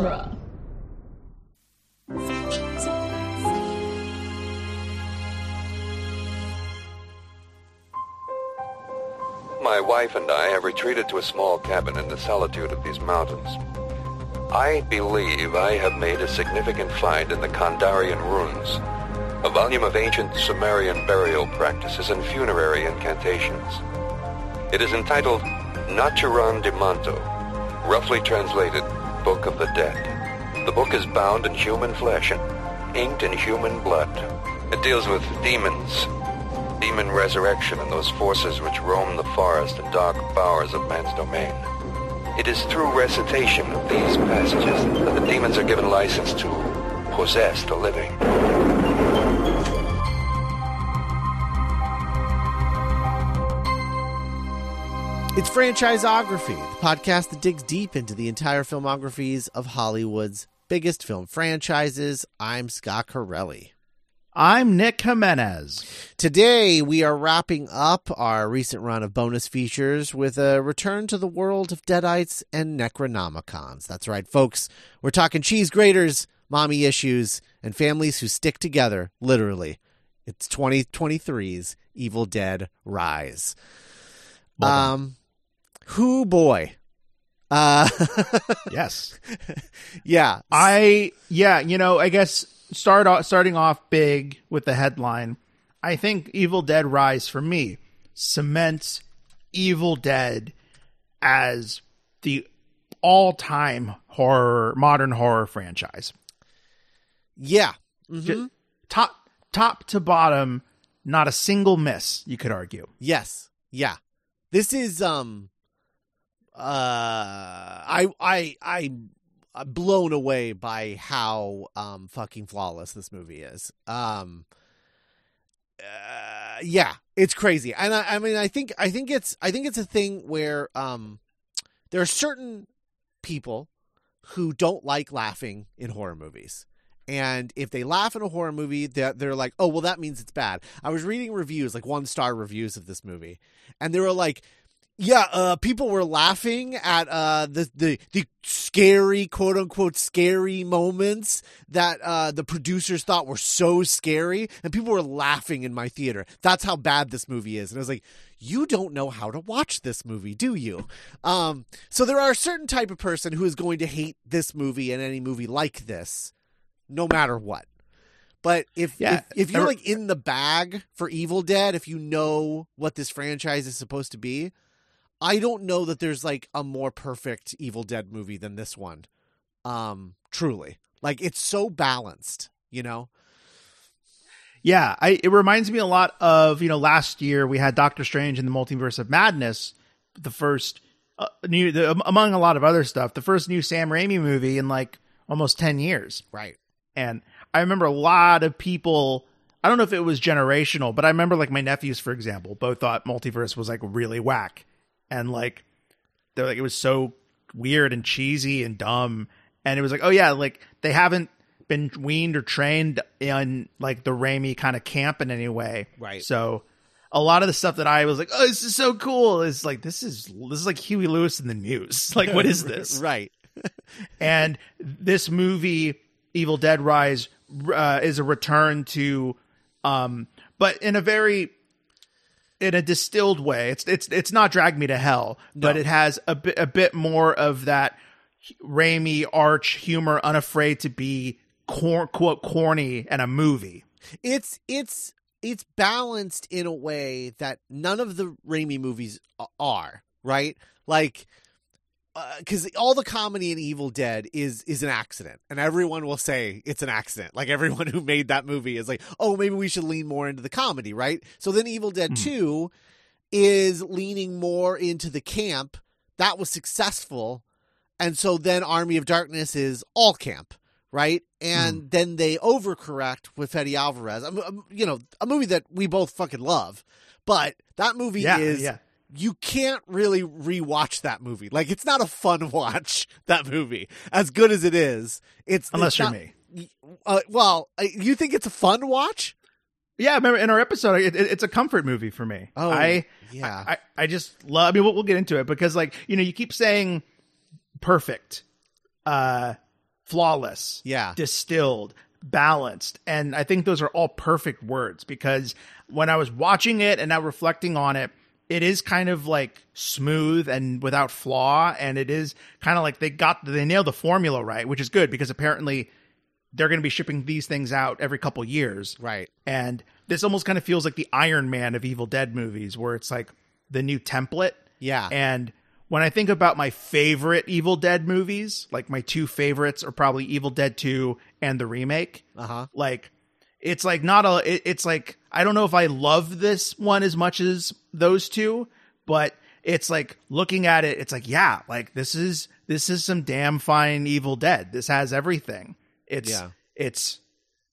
genre. My wife and I have retreated to a small cabin in the solitude of these mountains. I believe I have made a significant find in the Kandarian runes, a volume of ancient Sumerian burial practices and funerary incantations. It is entitled Naturan de Manto, roughly translated Book of the Dead. The book is bound in human flesh and inked in human blood. It deals with demons, demon resurrection, and those forces which roam the forest and dark bowers of man's domain. It is through recitation of these passages that the demons are given license to possess the living. It's Franchisography, the podcast that digs deep into the entire filmographies of Hollywood's biggest film franchises. I'm Scott Corelli. I'm Nick Jimenez. Today, we are wrapping up our recent run of bonus features with a return to the world of Deadites and Necronomicons. That's right, folks. We're talking cheese graters, mommy issues, and families who stick together, literally. It's 2023's Evil Dead Rise. Um, who boy? Uh, Yes. yeah. I yeah, you know, I guess start off, starting off big with the headline. I think Evil Dead Rise for me cements Evil Dead as the all-time horror modern horror franchise. Yeah. Mhm. Ju- Top top to bottom, not a single miss, you could argue. Yes. Yeah. This is um I I I I'm blown away by how um fucking flawless this movie is. Um uh, yeah, it's crazy. And I, I mean I think I think it's I think it's a thing where um there are certain people who don't like laughing in horror movies. And if they laugh in a horror movie, they're, they're like, oh, well, that means it's bad. I was reading reviews, like one star reviews of this movie, and they were like, yeah, uh, people were laughing at uh, the, the the scary, quote unquote, scary moments that uh, the producers thought were so scary, and people were laughing in my theater. That's how bad this movie is. And I was like, you don't know how to watch this movie, do you? Um, so there are a certain type of person who is going to hate this movie and any movie like this, no matter what. But if Yeah, if, if you're like in the bag for Evil Dead, if you know what this franchise is supposed to be, I don't know that there's like a more perfect Evil Dead movie than this one. Um, truly. Like it's so balanced, you know? Yeah, I, it reminds me a lot of you know last year we had Doctor Strange in the Multiverse of Madness, the first uh, new the, among a lot of other stuff, the first new Sam Raimi movie in like almost ten years, Right. and I remember a lot of people. I don't know if it was generational, but I remember like my nephews, for example, both thought Multiverse was like really whack, and like they're like it was so weird and cheesy and dumb, and it was like oh yeah, like they haven't been weaned or trained in like the Raimi kind of camp in any way. Right. So a lot of the stuff that I was like, oh, this is so cool is like this is this is like Huey Lewis and the News. Like, what is this? right. and this movie, Evil Dead Rise, uh, is a return to, um, but in a very in a distilled way. It's it's it's not Drag Me to Hell, but it has a bit a bit more of that Raimi arch humor, unafraid to be cor- quote corny and a movie. It's it's it's balanced in a way that none of the Raimi movies are, right? Like Uh, because all the comedy in Evil Dead is is an accident, and everyone will say it's an accident. Like everyone who made that movie is like, oh, maybe we should lean more into the comedy, right? So then Evil Dead hmm. Two is leaning more into the camp. That was successful, and so then Army of Darkness is all camp, right? And hmm. then they overcorrect with Fede Alvarez. You know, a movie that we both fucking love, but that movie Yeah, is yeah. You can't really rewatch that movie. Like it's not a fun watch. That movie, as good as it is, it's Unless it's you're not- me. Uh, well, uh, you think it's a fun watch? Yeah, remember in our episode, it, it- it's a comfort movie for me. Oh, I yeah. I, I just love. I mean, we'll, we'll get into it because, like, you know, you keep saying perfect, uh, flawless, Yeah. distilled, balanced. And I think those are all perfect words because when I was watching it and now reflecting on it, it is kind of like smooth and without flaw. And it is kind of like they got, they nailed the formula right, which is good because apparently they're going to be shipping these things out every couple years. Right. And this almost kind of feels like the Iron Man of Evil Dead movies, where it's like the new template. Yeah. And when I think about my favorite Evil Dead movies, like my two favorites are probably Evil Dead 2 and the remake. Uh huh. Like, it's like not a, it, it's like, I don't know if I love this one as much as those two, but it's like looking at it, it's like, yeah, like this is, this is some damn fine Evil Dead. This has everything. It's, Yeah. it's,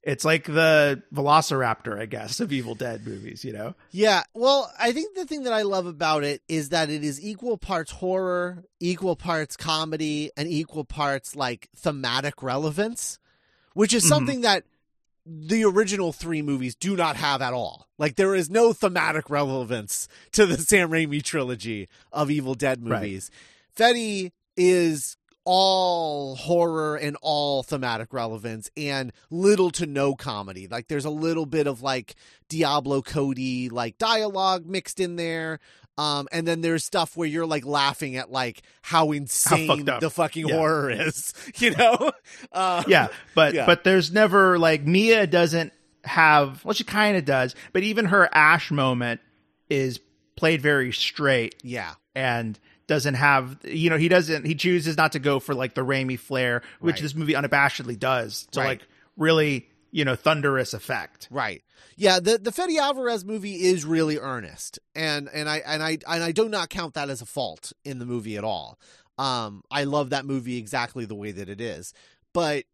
it's like the Velociraptor, I guess, of Evil Dead movies, you know? Yeah, well, I think the thing that I love about it is that it is equal parts horror, equal parts comedy, and equal parts like thematic relevance, which is Mhm. something that the original three movies do not have at all. Like there is no thematic relevance to the Sam Raimi trilogy of Evil Dead Right. movies. Fede is all horror and all thematic relevance and little to no comedy. Like there's a little bit of like Diablo Cody like dialogue mixed in there. Um, and then there's stuff where you're like laughing at like how insane up. the fucking Yeah. horror is, you know? Uh, Yeah, but Yeah. but there's never like Mia doesn't have well she kind of does, but even her Ash moment is played very straight yeah, and doesn't have you know he doesn't he chooses not to go for like the Raimi flair, which Right. this movie unabashedly does to Right. like really you know thunderous effect. right. Yeah, the the Fede Alvarez movie is really earnest, and and I and I and I do not count that as a fault in the movie at all. Um, I love that movie exactly the way that it is, but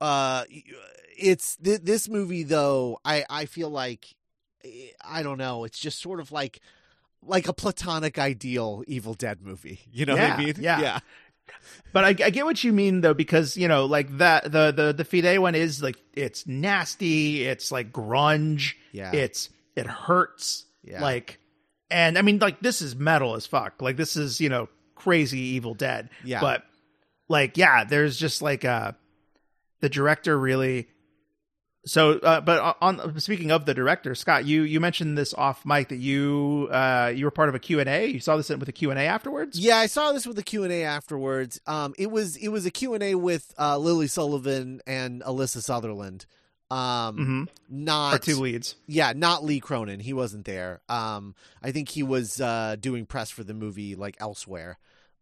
uh, it's th- this movie though. I I feel like I don't know. It's just sort of like like a platonic ideal Evil Dead movie. You know what I mean? yeah. yeah, But I, I get what you mean though, because you know, like that the the the Fede one is like it's nasty, it's like grunge, Yeah. it's it hurts, Yeah. like, and I mean, like this is metal as fuck, like this is you know crazy Evil Dead, Yeah. but like yeah, there's just like uh the director really. So, uh, but on speaking of the director, Scott, you you mentioned this off mic that you uh you were part of a Q and A. You saw this with a Q and A afterwards. Yeah, I saw this with the Q and A afterwards. Um, it was it was a Q and A with uh, Lily Sullivan and Alyssa Sutherland. Um, Mm-hmm. not Our two leads. yeah, not Lee Cronin. He wasn't there. Um, I think he was uh doing press for the movie like elsewhere.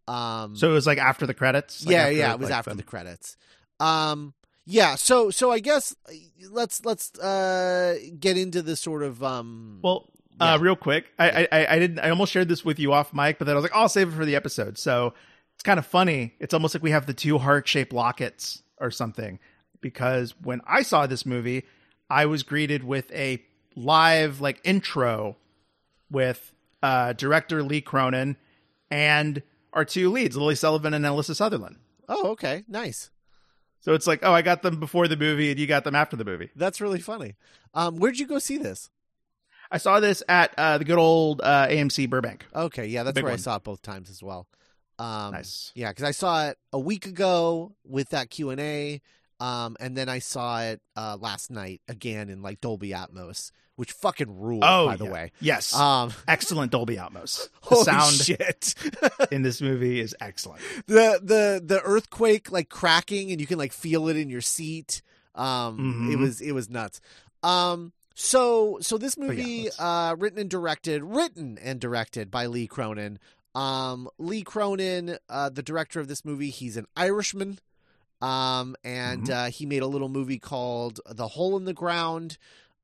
Um, So it was like after the credits. Like yeah, after, yeah, it was like, after the credits. Um, yeah, so so I guess uh, let's let's uh get into the sort of um. Well, Yeah. uh, real quick, I, I I didn't. I almost shared this with you off mic, but then I was like, oh, I'll save it for the episode. So it's kind of funny. It's almost like we have the two heart shaped lockets or something. Because when I saw this movie, I was greeted with a live like intro with uh, director Lee Cronin and our two leads, Lily Sullivan and Alyssa Sutherland. oh, okay, nice. So it's like, oh, I got them before the movie, and you got them after the movie. That's really funny. Um, where'd you go see this? I saw this at uh, the good old uh, AMC Burbank. Okay, yeah, that's Big where I saw it both times as well. Um, Nice. Yeah, because I saw it a week ago with that Q and A, um, and then I saw it uh, last night again in like Dolby Atmos, which fucking ruled. by the Oh, yeah. way, yes, um, excellent Dolby Atmos. The holy sound shit. in this movie is excellent. the the the earthquake like cracking and you can like feel it in your seat um it Mhm. was it was nuts um so so this movie let's- uh written and directed written and directed by lee cronin um lee cronin uh the director of this movie he's an irishman um and Mhm. uh he made a little movie called the hole in the ground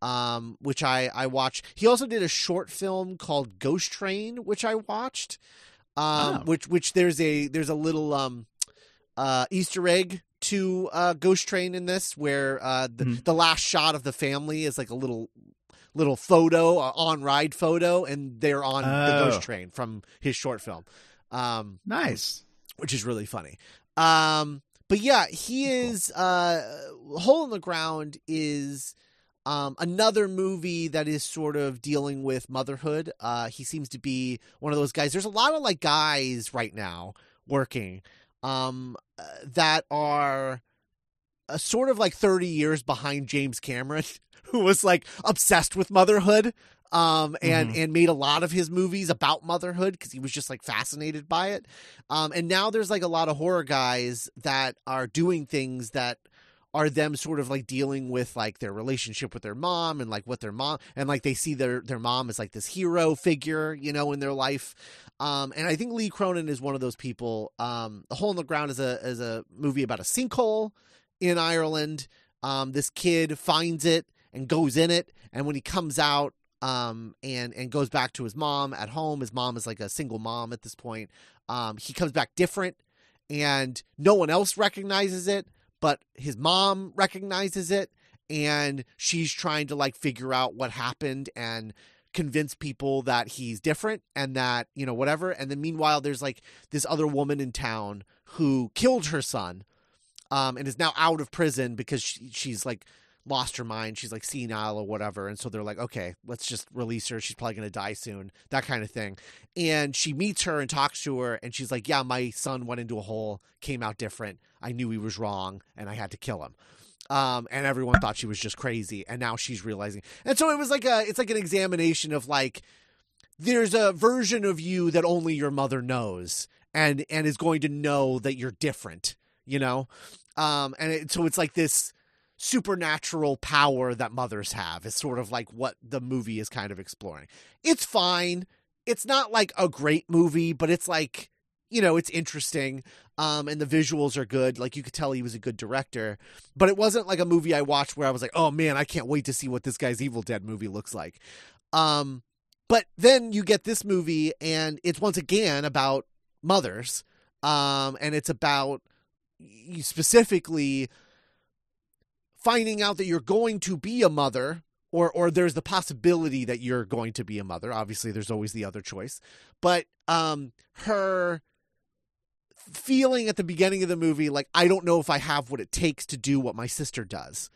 um which i i watched he also did a short film called ghost train which i watched um Oh. which which there's a there's a little um uh easter egg to uh ghost train in this where uh the, Mhm. the last shot of the family is like a little little photo uh, on ride photo and they're on the Oh. ghost train from his short film um Nice. which is really funny. Um, but yeah, he is uh, Hole in the Ground is um, another movie that is sort of dealing with motherhood. Uh, he seems to be one of those guys. There's a lot of like guys right now working um, uh, that are uh, sort of like 30 years behind James Cameron, who was like obsessed with motherhood um, and Mhm. and made a lot of his movies about motherhood because he was just like fascinated by it. Um, and now there's like a lot of horror guys that are doing things that are them sort of like dealing with like their relationship with their mom and like what their mom and like they see their their mom as like this hero figure, you know, in their life. Um, and I think Lee Cronin is one of those people. Um, the Hole in the Ground is a is a movie about a sinkhole in Ireland. Um, this kid finds it and goes in it, and when he comes out, um, and and goes back to his mom at home, his mom is like a single mom at this point. Um, he comes back different, and no one else recognizes it, but his mom recognizes it, and she's trying to like figure out what happened and convince people that he's different and that you know whatever and then meanwhile there's like this other woman in town who killed her son um and is now out of prison because she, she's like lost her mind. She's like senile or whatever. And so they're like okay let's just release her. She's probably going to die soon that kind of thing. And she meets her and talks to her and she's like yeah my son went into a hole came out different. I knew he was wrong and i had to kill him. Um, and everyone thought she was just crazy, and now she's realizing. And so it was like a, it's like an examination of like, there's a version of you that only your mother knows, and and is going to know that you're different, you know, um, and it, so it's like this supernatural power that mothers have is sort of like what the movie is kind of exploring. It's fine. It's not like a great movie, but it's like you know it's interesting um and the visuals are good like you could tell he was a good director but it wasn't like a movie i watched where i was like oh man i can't wait to see what this guy's evil dead movie looks like um but then you get this movie and it's once again about mothers um and it's about specifically finding out that you're going to be a mother or or there's the possibility that you're going to be a mother obviously there's always the other choice but um her feeling at the beginning of the movie like I don't know if I have what it takes to do what my sister does.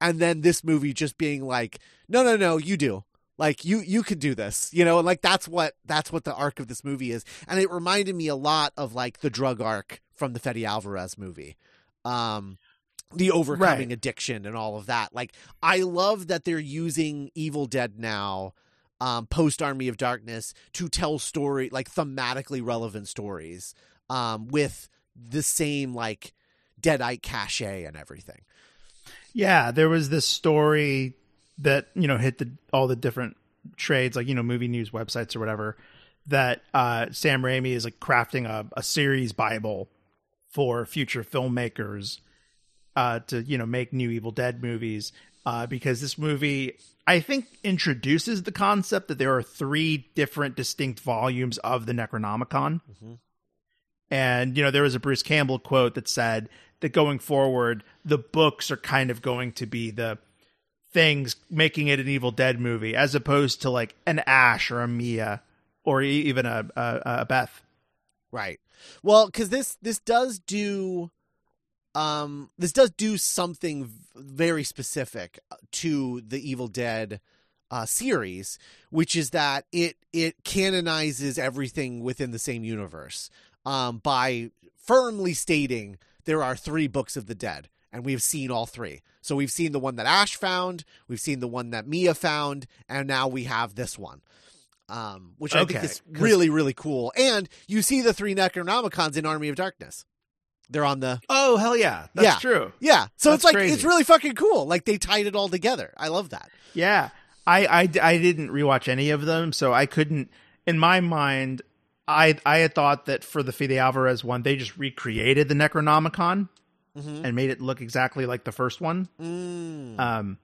And then this movie just being like, no, no, no, you do. Like you you could do this, you know, and like that's what that's what the arc of this movie is. And it reminded me a lot of like the drug arc from the Fede Alvarez movie. Um the overcoming Right. addiction and all of that. Like I love that they're using Evil Dead now um, post Army of Darkness to tell story like thematically relevant stories um, with the same like deadite cachet and everything. Yeah, there was this story that you know hit the all the different trades, like you know movie news websites or whatever. That uh, Sam Raimi is like crafting a, a series bible for future filmmakers uh, to you know make new Evil Dead movies uh, because this movie I think introduces the concept that there are three different distinct volumes of the Necronomicon. Mhm. And you know there was a Bruce Campbell quote that said that going forward the books are kind of going to be the things making it an Evil Dead movie as opposed to like an Ash or a Mia or even a a, a Beth. Right. Well, because this this does do, um, this does do something very specific uh, to the Evil Dead uh, series, which is that it it canonizes everything within the same universe um, by firmly stating there are three books of the dead, and we've seen all three. So we've seen the one that Ash found, we've seen the one that Mia found, and now we have this one. Um, which I think is really, really cool. And you see the three Necronomicons in Army of Darkness. They're on the Oh hell yeah, that's Yeah. true. yeah. So That's it's like crazy. it's really fucking cool. Like they tied it all together. I love that. Yeah, I, I I didn't rewatch any of them, so I couldn't. In my mind, I I had thought that for the Fede Alvarez one, they just recreated the Necronomicon Mhm. and made it look exactly like the first one. Mm. Um,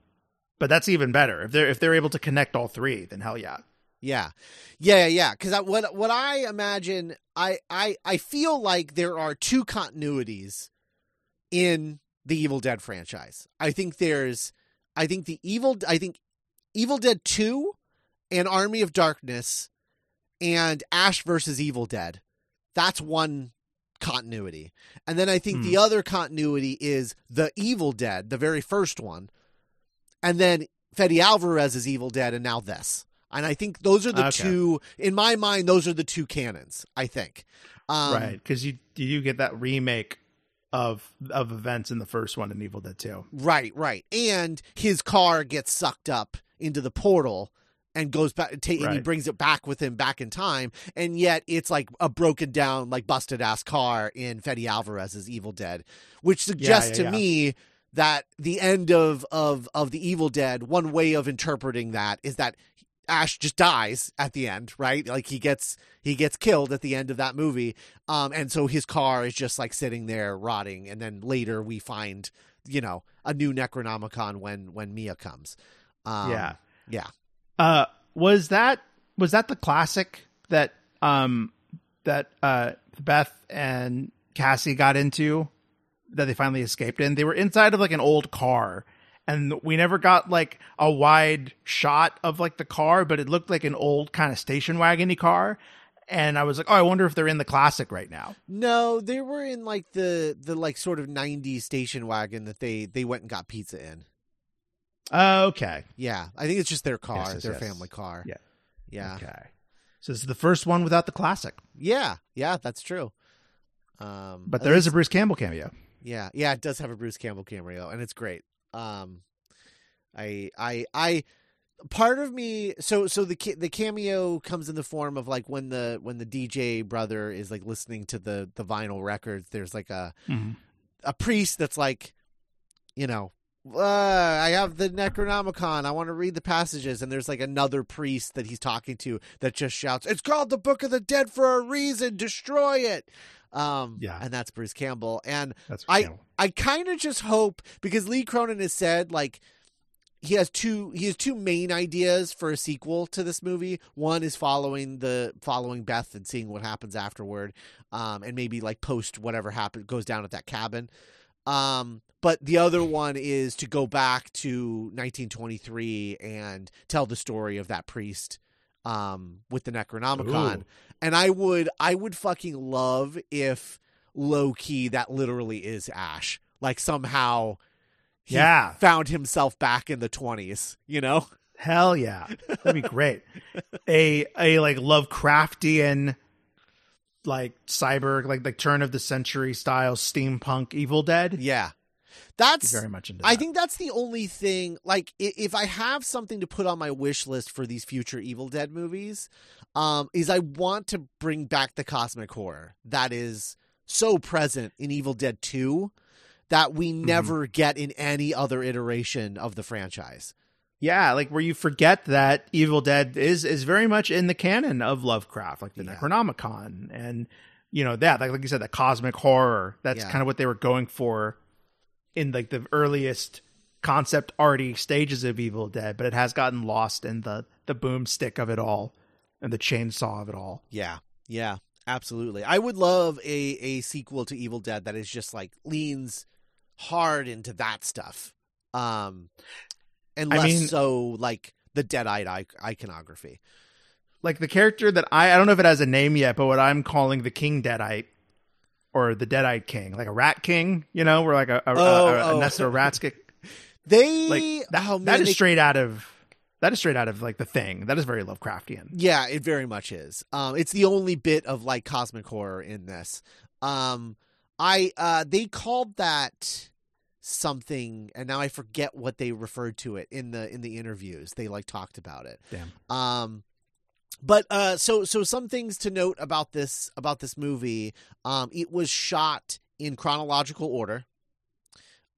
but that's even better if they're if they're able to connect all three. Then hell yeah. Yeah, yeah, yeah. Because I, what what I imagine, I I I feel like there are two continuities in the Evil Dead franchise. I think there's, I think the Evil, I think Evil Dead Two, and Army of Darkness, and Ash versus Evil Dead. That's one continuity, and then I think Hmm. the other continuity is the Evil Dead, the very first one, and then Fede Alvarez's Evil Dead, and now this. And I think those are the Okay. two. In my mind, those are the two canons. I think. Um, right, because you you do get that remake of of events in the first one in Evil Dead 2. Right, right. And his car gets sucked up into the portal and goes back ta- and he brings it back with him back in time and yet it's like a broken down like busted ass car in Fede Alvarez's Evil Dead which suggests yeah, to yeah. me that the end of of of the Evil Dead one way of interpreting that is that Ash just dies at the end, right? Like he gets he gets killed at the end of that movie. Um and so his car is just like sitting there rotting and then later we find, you know, a new Necronomicon when when Mia comes. Um yeah. Yeah. Uh was that was that the classic that um that uh Beth and Kassie got into that they finally escaped in? They were inside of like an old car and we never got like a wide shot of like the car, but it looked like an old kind of station wagony car. And I was like, oh, I wonder if they're in the classic right now. No, they were in like the the like sort of 90s station wagon that they they went and got pizza in. Uh, okay. Yeah, I think it's just their car, Yes, yes, their yes. family car. Yeah. Yeah. Okay. So this is the first one without the classic, Yeah, yeah, that's true. Um but there is a Bruce Campbell cameo. Yeah, yeah, it does have a Bruce Campbell cameo, and it's great. Um, I, I, I, part of me, so, so the the cameo comes in the form of like when the when the DJ brother is like listening to the the vinyl records. There's like a a priest that's like, you know, uh, I have the Necronomicon. I want to read the passages, and there's like another priest that he's talking to that just shouts, "It's called the Book of the Dead for a reason. Destroy it." Um, Yeah. and that's Bruce Campbell, and That's I Campbell. I kind of just hope because Lee Cronin has said like he has two he has two main ideas for a sequel to this movie. One is following the following Beth and seeing what happens afterward, um, and maybe like post whatever happen goes down at that cabin. Um, but the other one is to go back to 1923 and tell the story of that priest um, with the Necronomicon. Ooh. And I would I would fucking love if low key that literally is Ash. Like somehow he Yeah. found himself back in the 20s, you know? Hell yeah. That'd be great. a a like Lovecraftian like cyber like like turn of the century style steampunk Evil Dead. Yeah. That's very much into I think that's the only thing. Like, if I have something to put on my wish list for these future Evil Dead movies, um, is I want to bring back the cosmic horror that is so present in Evil Dead Two that we Mm-hmm. never get in any other iteration of the franchise. Yeah, like where you forget that Evil Dead is is very much in the canon of Lovecraft, like the Yeah. Necronomicon, and you know that, like like you said, the cosmic horror. That's Yeah. kind of what they were going for in like the earliest concept arty stages of Evil Dead, but it has gotten lost in the the boomstick of it all and the chainsaw of it all. Yeah, yeah, absolutely. I would love a a sequel to Evil Dead that is just like leans hard into that stuff, um, and I less mean- so like the Deadite ic- iconography. Like the character that I I don't know if it has a name yet, but what I'm calling the King Deadite. Or the Deadite King, like a rat king, you know, where like a, a, Oh, a, a, oh. nest of rats get They like that, oh, man, that is they- straight out of that is straight out of like the thing that is very lovecraftian Yeah, it very much is. Um, it's the only bit of like cosmic horror in this. Um, I uh, they called that something, and now I forget what they referred to it in the in the interviews. They like talked about it. damn Um, but uh, so so some things to note about this about this movie. Um, it was shot in chronological order.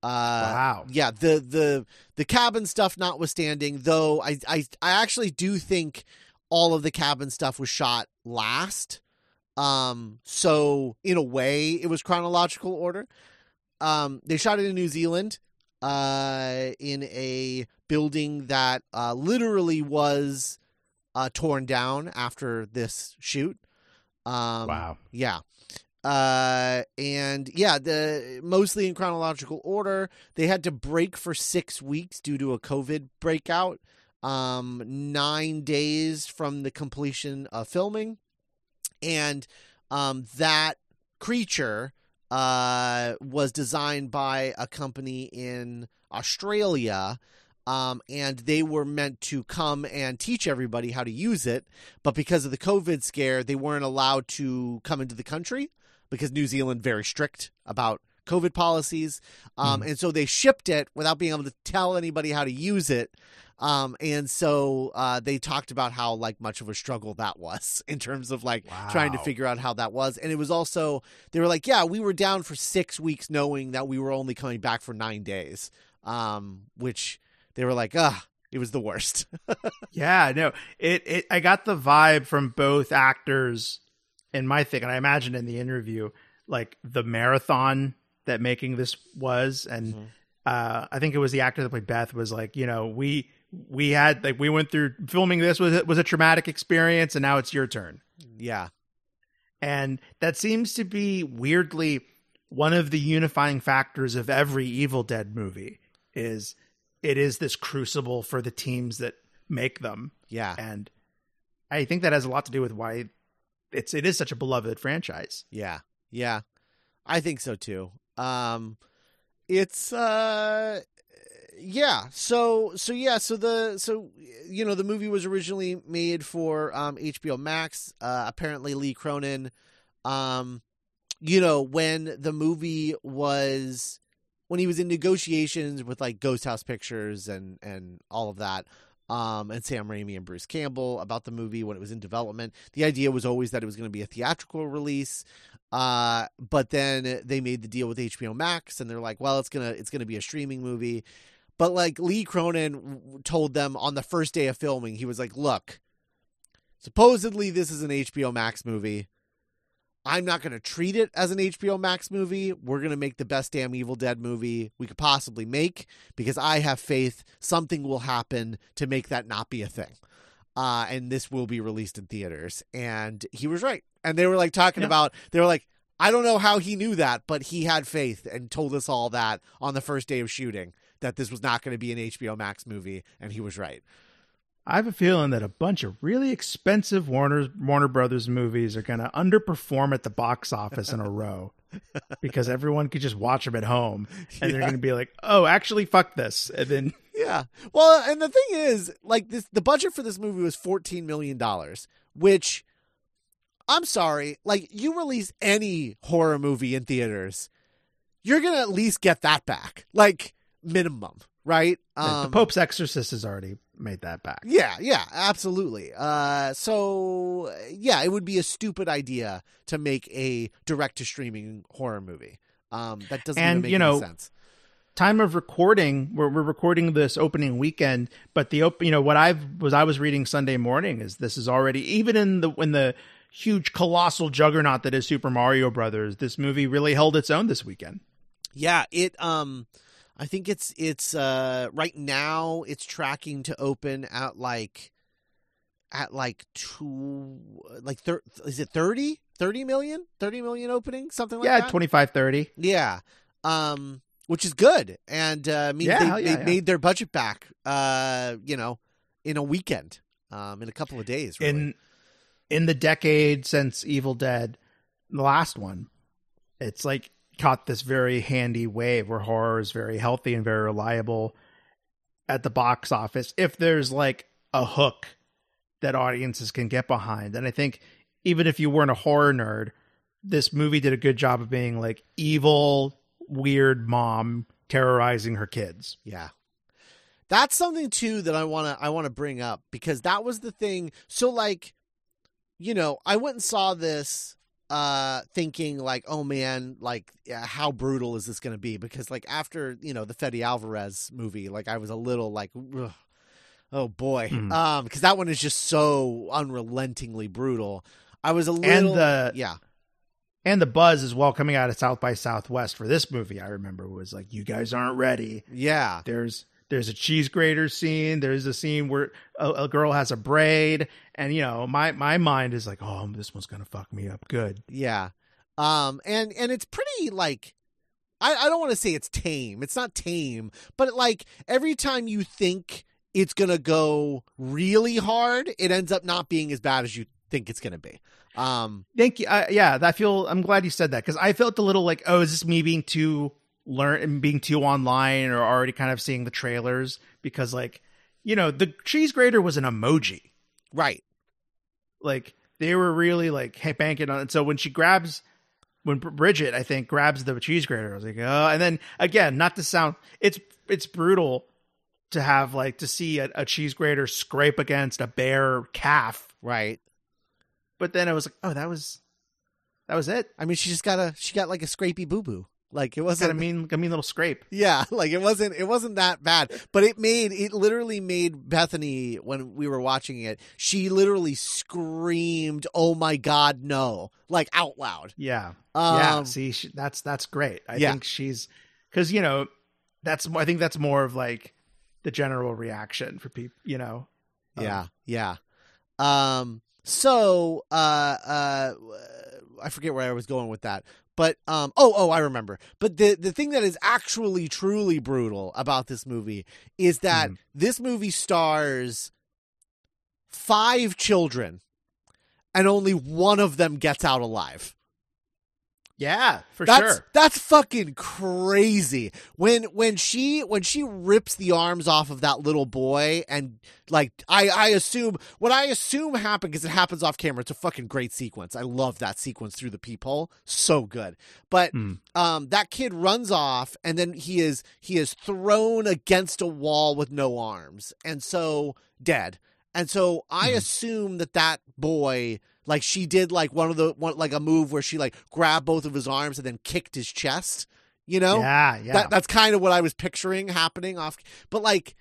Uh, wow yeah the the the cabin stuff notwithstanding though I, I i actually do think all of the cabin stuff was shot last um so in a way it was chronological order um they shot it in new zealand uh in a building that uh literally was uh torn down after this shoot um wow yeah. Uh and yeah, the mostly in chronological order. They had to break for 6 weeks due to a COVID breakout. Um 9 days from the completion of filming. And um that creature uh was designed by a company in Australia. Um, and they were meant to come and teach everybody how to use it, but because of the COVID scare, they weren't allowed to come into the country because New Zealand very strict about COVID policies, um, and so they shipped it without being able to tell anybody how to use it. Um, and so uh, they talked about how like much of a struggle that was in terms of like trying to figure out how that was. And it was also they were like, yeah, we were down for six weeks, knowing that we were only coming back for nine days. Um, which they were like, ah, it was the worst. Yeah, no, it, it I got the vibe from both actors in my thing, and I imagine in the interview, like the marathon that making this was, and Mhm. uh, I think it was the actor that played Beth was like, you know, we we had like we went through filming this was was a traumatic experience, and now it's your turn, yeah, and that seems to be weirdly one of the unifying factors of every Evil Dead movie is it is this crucible for the teams that make them yeah, and I think that has a lot to do with why it's it is such a beloved franchise. yeah, yeah. I think so too. Um, it's uh, yeah. So so yeah. So the so you know the movie was originally made for um HBO Max. Uh, apparently Lee Cronin, um, you know when the movie was when he was in negotiations with like Ghost House Pictures and and all of that. Um, and Sam Raimi and Bruce Campbell about the movie when it was in development. The idea was always that it was going to be a theatrical release. Uh, but then they made the deal with HBO Max, and they're like, "Well, it's gonna it's gonna be a streaming movie." But like Lee Cronin told them on the first day of filming, he was like, "Look, supposedly this is an HBO Max movie. I'm not going to treat it as an HBO Max movie. We're going to make the best damn Evil Dead movie we could possibly make because I have faith something will happen to make that not be a thing. Uh, and this will be released in theaters. And he was right. And they were like talking Yeah. about, they were like, I don't know how he knew that, but he had faith and told us all that on the first day of shooting that this was not going to be an HBO Max movie. And he was right. I have a feeling that a bunch of really expensive Warner Warner Brothers movies are going to underperform at the box office in a row because everyone could just watch them at home and they're going to be like, "Oh, actually fuck this." And then Yeah. Well, and the thing is, like this the budget for this movie was 14 million dollars, which I'm sorry, like you release any horror movie in theaters, you're going to at least get that back. Like minimum, right? the um, Pope's Exorcist is already made that back. Yeah, yeah, absolutely. Uh, so yeah, it would be a stupid idea to make a direct to streaming horror movie. Um, that doesn't And, make you any know, sense. time of recording we're, we're recording this opening weekend but the op- you know what i was i was reading sunday morning is this is already even in the in the huge colossal juggernaut that is super mario brothers this movie really held its own this weekend Yeah, it um I think it's it's uh right now it's tracking to open at like at like two like thir- is it 30 30 million? 30 million opening something like yeah that? 25 30 yeah. Um which is good. And uh means Yeah, they, yeah, they yeah. made their budget back uh you know in a weekend um in a couple of days really. in in the decade since evil dead the last one it's like caught this very handy wave where horror is very healthy and very reliable at the box office if there's like a hook that audiences can get behind and i think even if you weren't a horror nerd this movie did a good job of being like evil weird mom terrorizing her kids Yeah. That's something too that I want to I want to bring up because that was the thing. So like you know, I went and saw this uh thinking like, "Oh man, like yeah, how brutal is this going to be?" Because like after, you know, the Fede Alvarez movie, like I was a little like Ugh. Oh boy. Mhm. Um cuz that one is just so unrelentingly brutal. I was a little and the- yeah. and the buzz as well coming out of south by southwest for this movie i remember was like you guys aren't ready Yeah. there's there's a cheese grater scene there's a scene where a, a girl has a braid and you know my my mind is like oh this one's gonna fuck me up good Yeah. Um and and it's pretty like I, I don't want to say it's tame. It's not tame, but like every time you think it's gonna go really hard, it ends up not being as bad as you think it's gonna be. Um thank you I, yeah i feel i'm glad you said that because i felt a little like oh is this me being too learn and being too online or already kind of seeing the trailers because like you know the cheese grater was an emoji right. like they were really like hey banking on it so when she grabs when Bridget, I think, grabs the cheese grater, I was like, oh, and then again, not to sound, it's it's brutal to have like to see a, a cheese grater scrape against a bare calf, Right. but then I was like, oh, that was that was it. I mean, she just got a she got like a scrapey boo boo. Like it wasn't a mean, a mean little scrape. Yeah, like it wasn't it wasn't that bad, but it made it literally made Bethany when we were watching it. She literally screamed, "Oh my god, no!" like out loud. Yeah, Um, yeah. See, she, that's that's great. I Yeah. think she's because you know that's I think that's more of like the general reaction for people. You know, Um, yeah, yeah. Um. So, uh, uh, I forget where I was going with that, but um. Oh, oh, I remember. But the the thing that is actually truly brutal about this movie is that Mhm. this movie stars five children, and only one of them gets out alive. Yeah, for That's sure. that's fucking crazy. When when she when she rips the arms off of that little boy and like I I assume what I assume happened because it happens off camera. It's a fucking great sequence. I love that sequence through the peephole. So good. But Hmm. um that kid runs off and then he is he is thrown against a wall with no arms and so dead. And so I Mhm. assume that that boy like she did like one of the one like a move where she like grabbed both of his arms and then kicked his chest. You know, Yeah, yeah. that that's kind of what I was picturing happening off. But like,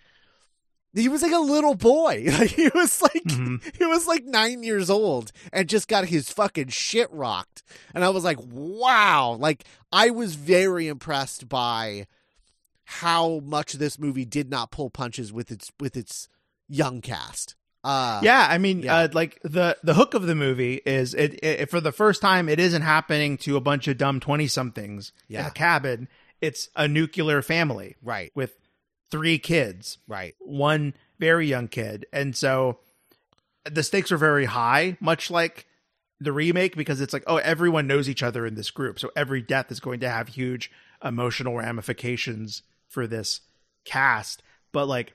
he was like a little boy. Like he was like Mhm. he was like nine years old and just got his fucking shit rocked. And I was like, wow. Like I was very impressed by how much this movie did not pull punches with its with its young cast. Uh, yeah, I mean, yeah. uh, like the the hook of the movie is it, it for the first time it isn't happening to a bunch of dumb twenty somethings in Yeah. a cabin. It's a nuclear family right, with three kids, right, one very young kid, and so the stakes are very high, much like the remake, because it's like oh everyone knows each other in this group, so every death is going to have huge emotional ramifications for this cast. But like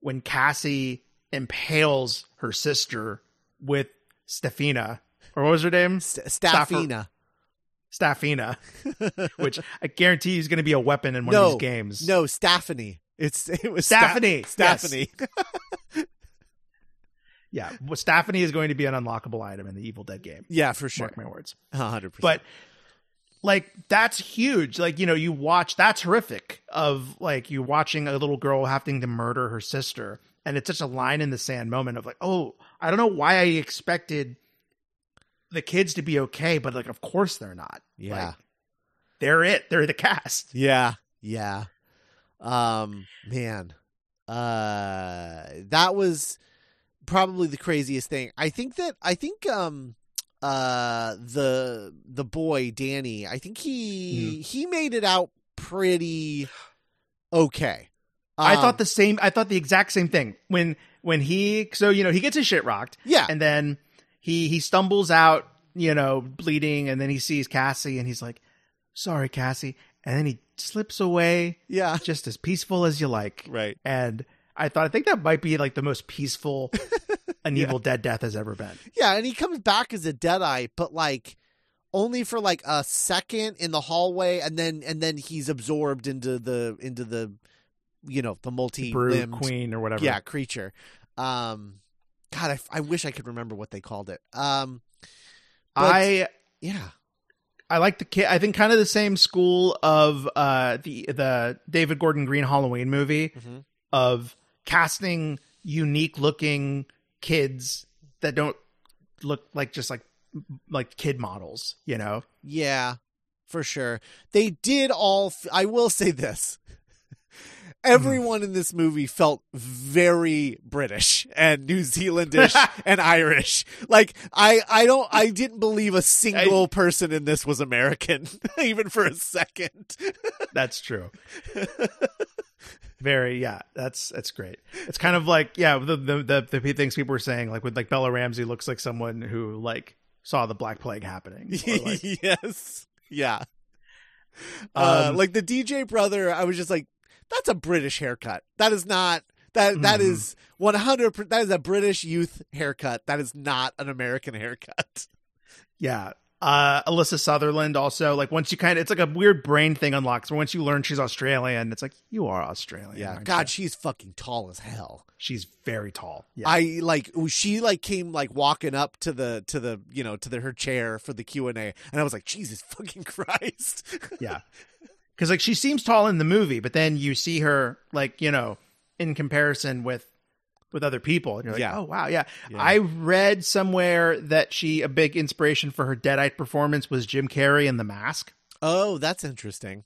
when Kassie impales her sister with Stefina, or what was her name? St- Staffina. Staffina, which I guarantee is going to be a weapon in one no, of these games. No, Staffany. It's it was Sta- Staffany, Staffany. Yeah, well, Staffany is going to be an unlockable item in the Evil Dead game. yeah, for sure. Mark my words. hundred percent. But like that's huge. Like you know, you watch that's horrific. Of like you watching a little girl having to murder her sister, and it's such a line in the sand moment of like, oh, I don't know why I expected the kids to be okay, but like, of course they're not. yeah, Like, they're it. They're the cast. yeah, yeah. Um, man, uh, that was probably the craziest thing. I think that I think um uh the the boy Danny, I think he he made it out pretty okay. I Um, thought the same. I thought the exact same thing when when he. So you know he gets his shit rocked. yeah, and then he he stumbles out, you know, bleeding, and then he sees Kassie, and he's like, "Sorry, Kassie," and then he slips away, yeah, just as peaceful as you like. right. And I thought, I think that might be like the most peaceful an Evil Dead death has ever been. Yeah, and he comes back as a deadite, but like only for like a second in the hallway, and then and then he's absorbed into the into the you know the multi limbed Queen or whatever. yeah creature. Um, God, I, I wish I could remember what they called it. Um, but- I yeah, I like the kid. I think kind of the same school of uh the the David Gordon Green Halloween movie Mhm. of casting unique looking kids that don't look like just like like kid models, you know. yeah, for sure. They did all. F- I will say this. Everyone in this movie felt very British and New Zealandish and Irish. Like I, I don't, I didn't believe a single person in this was American, even for a second. That's true. Very, yeah. That's that's great. It's kind of like yeah, the the the, the things people were saying like with like Bella Ramsey looks like someone who like saw the Black Plague happening. Like, yes, yeah. Uh, Um, like the DJ brother, I was just like, that's a British haircut. That is not that. That Mhm. is one hundred. That is a British youth haircut. That is not an American haircut. Yeah. Uh, Alyssa Sutherland also like once you kind of it's like a weird brain thing unlocks. But once you learn she's Australian, it's like you are Australian. Yeah, God, you? she's fucking tall as hell. she's very tall. Yeah, I like she like came like walking up to the to the you know to the her chair for the Q and A, and I was like, Jesus fucking Christ. yeah, because like she seems tall in the movie, but then you see her like you know in comparison with with other people, and you're like, Yeah. oh wow, yeah. Yeah. I read somewhere that she a big inspiration for her Deadite performance was Jim Carrey in The Mask. oh, that's interesting.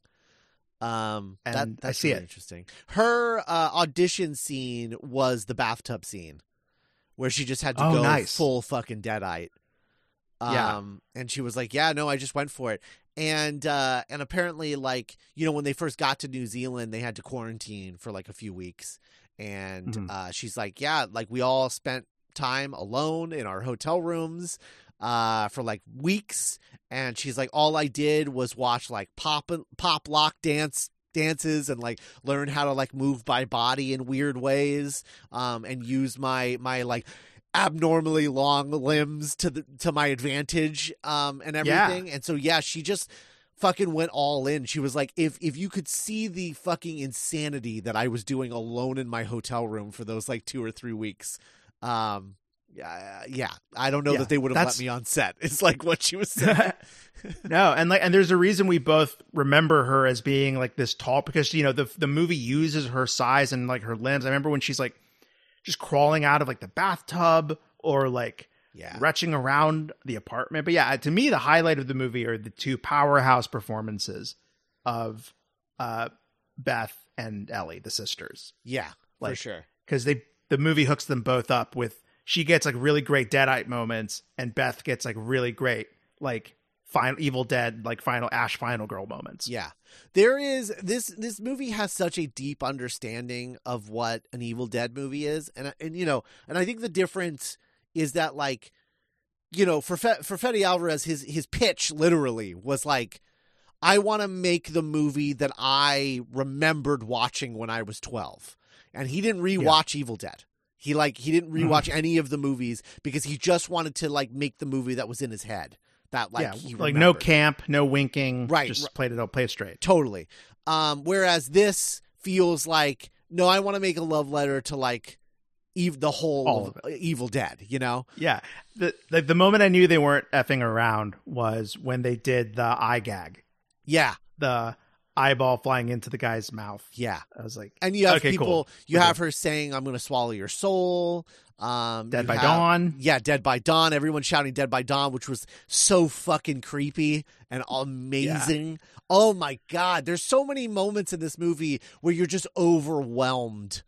Um, that, And I that's see really it. interesting. Her uh, audition scene was the bathtub scene, where she just had to Oh, go nice. full fucking deadite. Um, Yeah. and she was like, "Yeah, no, I just went for it." And uh, and apparently, like you know, when they first got to New Zealand, they had to quarantine for like a few weeks. And Mhm. uh, she's like, "Yeah, like we all spent time alone in our hotel rooms uh, for like weeks." And she's like, "All I did was watch like pop pop lock dance." dances and like learn how to like move my body in weird ways um and use my my like abnormally long limbs to the to my advantage um and Yeah. everything and so yeah she just fucking went all in she was like if if you could see the fucking insanity that i was doing alone in my hotel room for those like two or three weeks um yeah yeah i don't know Yeah, that they would have let me on set it's like what she was saying no, and like, and there's a reason we both remember her as being like this tall because you know the the movie uses her size and like her limbs. I remember when she's like just crawling out of like the bathtub or like yeah. retching around the apartment. But yeah, to me, the highlight of the movie are the two powerhouse performances of uh, Beth and Ellie, the sisters, yeah for sure. because they the movie hooks them both up with she gets like really great deadite moments, and Beth gets like really great like final Evil Dead like final Ash Final Girl moments. Yeah. There is this this movie has such a deep understanding of what an Evil Dead movie is and and you know, and I think the difference is that like you know, for Fe- for Fede Alvarez his his pitch literally was like I want to make the movie that I remembered watching when I was 12. And he didn't rewatch Evil Dead. He like he didn't Mm-hmm. rewatch any of the movies because he just wanted to like make the movie that was in his head. That like yeah, like no camp, no winking, Right, Just right. played it, out, play it straight. Totally. Um, whereas this feels like no, I want to make a love letter to like ev- the whole of Evil Dead. You know? Yeah, the, the the moment I knew they weren't effing around was when they did the eye gag, Yeah, the eyeball flying into the guy's mouth. yeah. I was like, And you have Okay, people. cool. You Okay. have her saying, "I'm going to swallow your soul." Um, Dead by have- Dawn. Yeah, Dead by Dawn. Everyone shouting Dead by Dawn, which was so fucking creepy and amazing. Oh my god, there's so many moments in this movie where you're just overwhelmed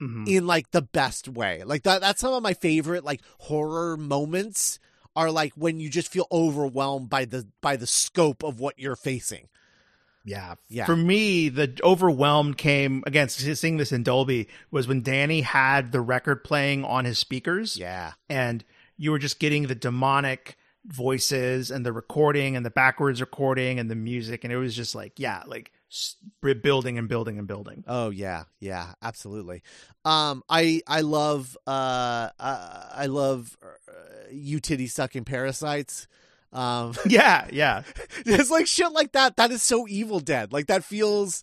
Mhm. in like the best way. Like that that's some of my favorite like horror moments are like when you just feel overwhelmed by the by the scope of what you're facing. Yeah. Yeah. For me, the overwhelmed came again. Seeing this in Dolby was when Danny had the record playing on his speakers, Yeah. and you were just getting the demonic voices and the recording and the backwards recording and the music, and it was just like, yeah, like building and building and building. Oh yeah, yeah, absolutely. Um, I I love uh, uh I love uh, you titty sucking parasites. Um, yeah, yeah. it's like shit like that. That is so Evil Dead. Like that feels.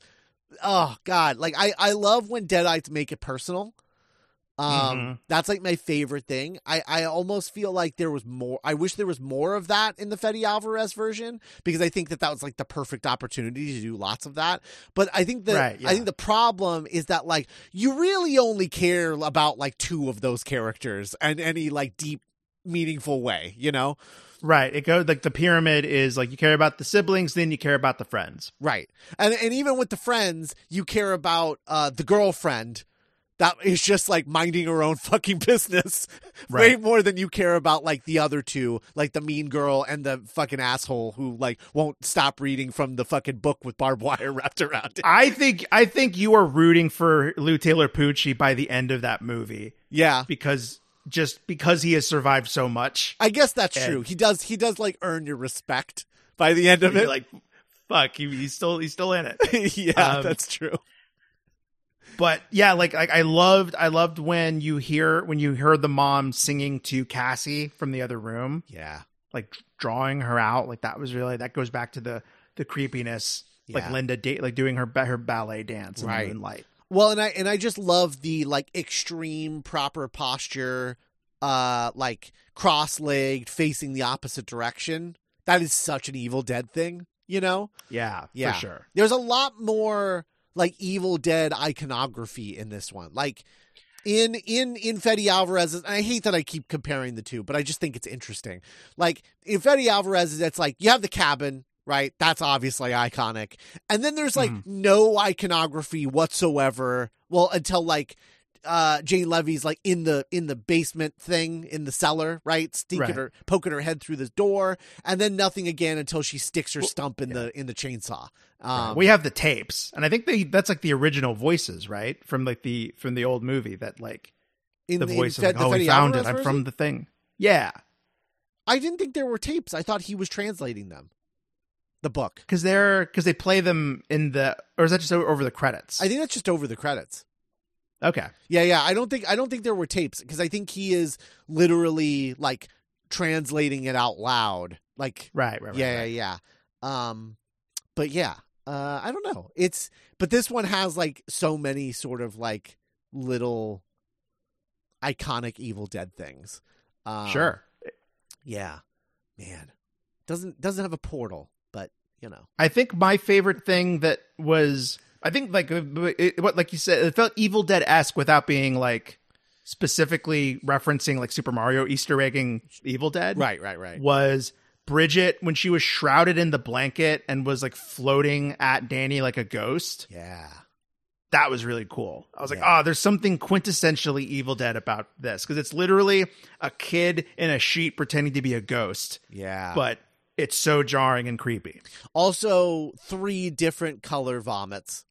Oh God! Like I I love when Deadites make it personal. Um, Mhm. that's like my favorite thing. I I almost feel like there was more. I wish there was more of that in the Fede Alvarez version because I think that that was like the perfect opportunity to do lots of that. But I think that Right, yeah. I think the problem is that like you really only care about like two of those characters and any like deep meaningful way. You know. Right. It goes like the pyramid is like you care about the siblings, then you care about the friends. Right. And and even with the friends, you care about uh the girlfriend that is just like minding her own fucking business way more than you care about like the other two, like the mean girl and the fucking asshole who like won't stop reading from the fucking book with barbed wire wrapped around it. I think I think you are rooting for Lou Taylor Pucci by the end of that movie Yeah. because just because he has survived so much. I guess that's And- true. He does he does like earn your respect by the end of it. like, fuck, he, he's still he's still in it. yeah, um, that's true. But yeah, like, like I loved I loved when you hear when you heard the mom singing to Kassie from the other room. Yeah. like drawing her out like that was really that goes back to the the creepiness like Linda da- like doing her her ballet dance in Right. the moonlight. Well, and I and I just love the like extreme proper posture, uh, like cross-legged, facing the opposite direction. That is such an Evil Dead thing, you know. Yeah, Yeah. for sure. There's a lot more like Evil Dead iconography in this one. Like in in in Fede Alvarez's and I hate that I keep comparing the two, but I just think it's interesting. Like in Fede Alvarez's, it's like you have the cabin, right? That's obviously iconic. And then there's like Mhm. no iconography whatsoever. Well, until like uh Jane Levy's like in the in the basement thing in the cellar, right? Stinking Right. her poking her head through the door, and then nothing again until she sticks her stump in yeah. the in the chainsaw. Right. Um, we have the tapes, and I think they that's like the original voices, right, from like the from the old movie. That like in the in voice of Fed- like, the oh, we found it. I'm from the thing. Yeah, I didn't think there were tapes. I thought he was translating them. The book. because they're because they play them in the or is that just over the credits? I think that's just over the credits. okay, Yeah, yeah. I don't think I don't think there were tapes because I think he is literally like translating it out loud. Like right, right, right. yeah, right. yeah, yeah. Um, but yeah, uh, I don't know. It's but this one has like so many sort of like little iconic Evil Dead things. Um, Sure. Yeah, man. Doesn't doesn't have a portal, you know. I think my favorite thing that was I think like it, what like you said it felt Evil Dead esque without being like specifically referencing like Super Mario Easter egging Evil Dead. Right, right, right. was Bridget when she was shrouded in the blanket and was like floating at Danny like a ghost. Yeah. That was really cool. I was like, Yeah. oh, there's something quintessentially Evil Dead about this because it's literally a kid in a sheet pretending to be a ghost, Yeah. but it's so jarring and creepy. also three different color vomits.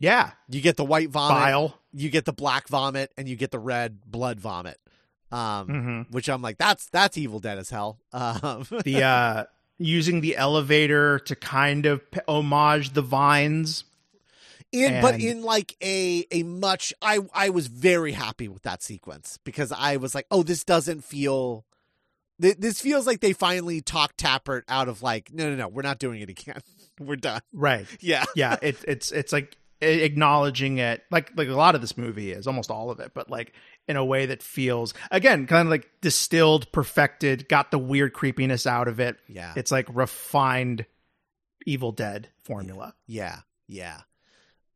Yeah, You get the white vomit, bile. you get the black vomit, and you get the red blood vomit. Um, hmm which I'm like, that's that's Evil Dead as hell. Um, The uh, using the elevator to kind of p- homage the vines. in but in like a a much I I was very happy with that sequence because I was like, oh, this doesn't feel. Th- This feels like they finally talked Tappert out of like, no, no, no, we're not doing it again. we're done. Right. Yeah, yeah it, it's it's like acknowledging it like like a lot of this movie is almost all of it but like in a way that feels again kind of like distilled perfected got the weird creepiness out of it yeah. it's like refined evil dead formula Yeah, yeah.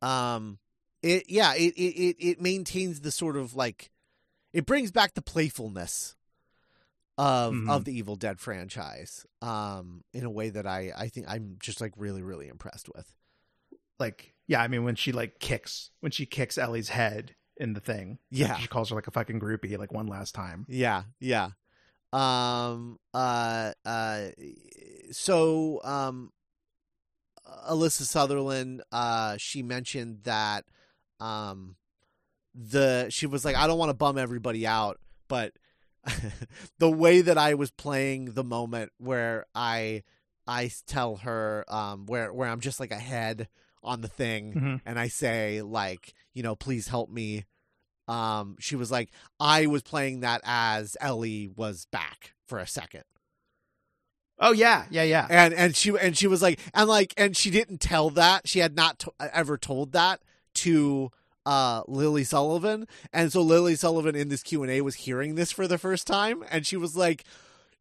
Um, it yeah it it it, it maintains the sort of like it brings back the playfulness of Mhm. of the Evil Dead franchise. Um, in a way that I I think I'm just like really really impressed with. like yeah i mean when she like kicks when she kicks ellie's head in the thing Yeah. she calls her like a fucking groupie like one last time Yeah, yeah. Um uh uh so um Alyssa Sutherland uh she mentioned that um the she was like I don't want to bum everybody out, but the way that I was playing the moment where I I tell her um where where I'm just like ahead on the thing Mhm. and I say like, you know, please help me. Um, she was like, I was playing that as Ellie was back for a second, oh yeah yeah yeah and and she and she was like, and like, and she didn't tell that she had not to- ever told that to uh Lily Sullivan, and so Lily Sullivan in this Q and A was hearing this for the first time, and she was like,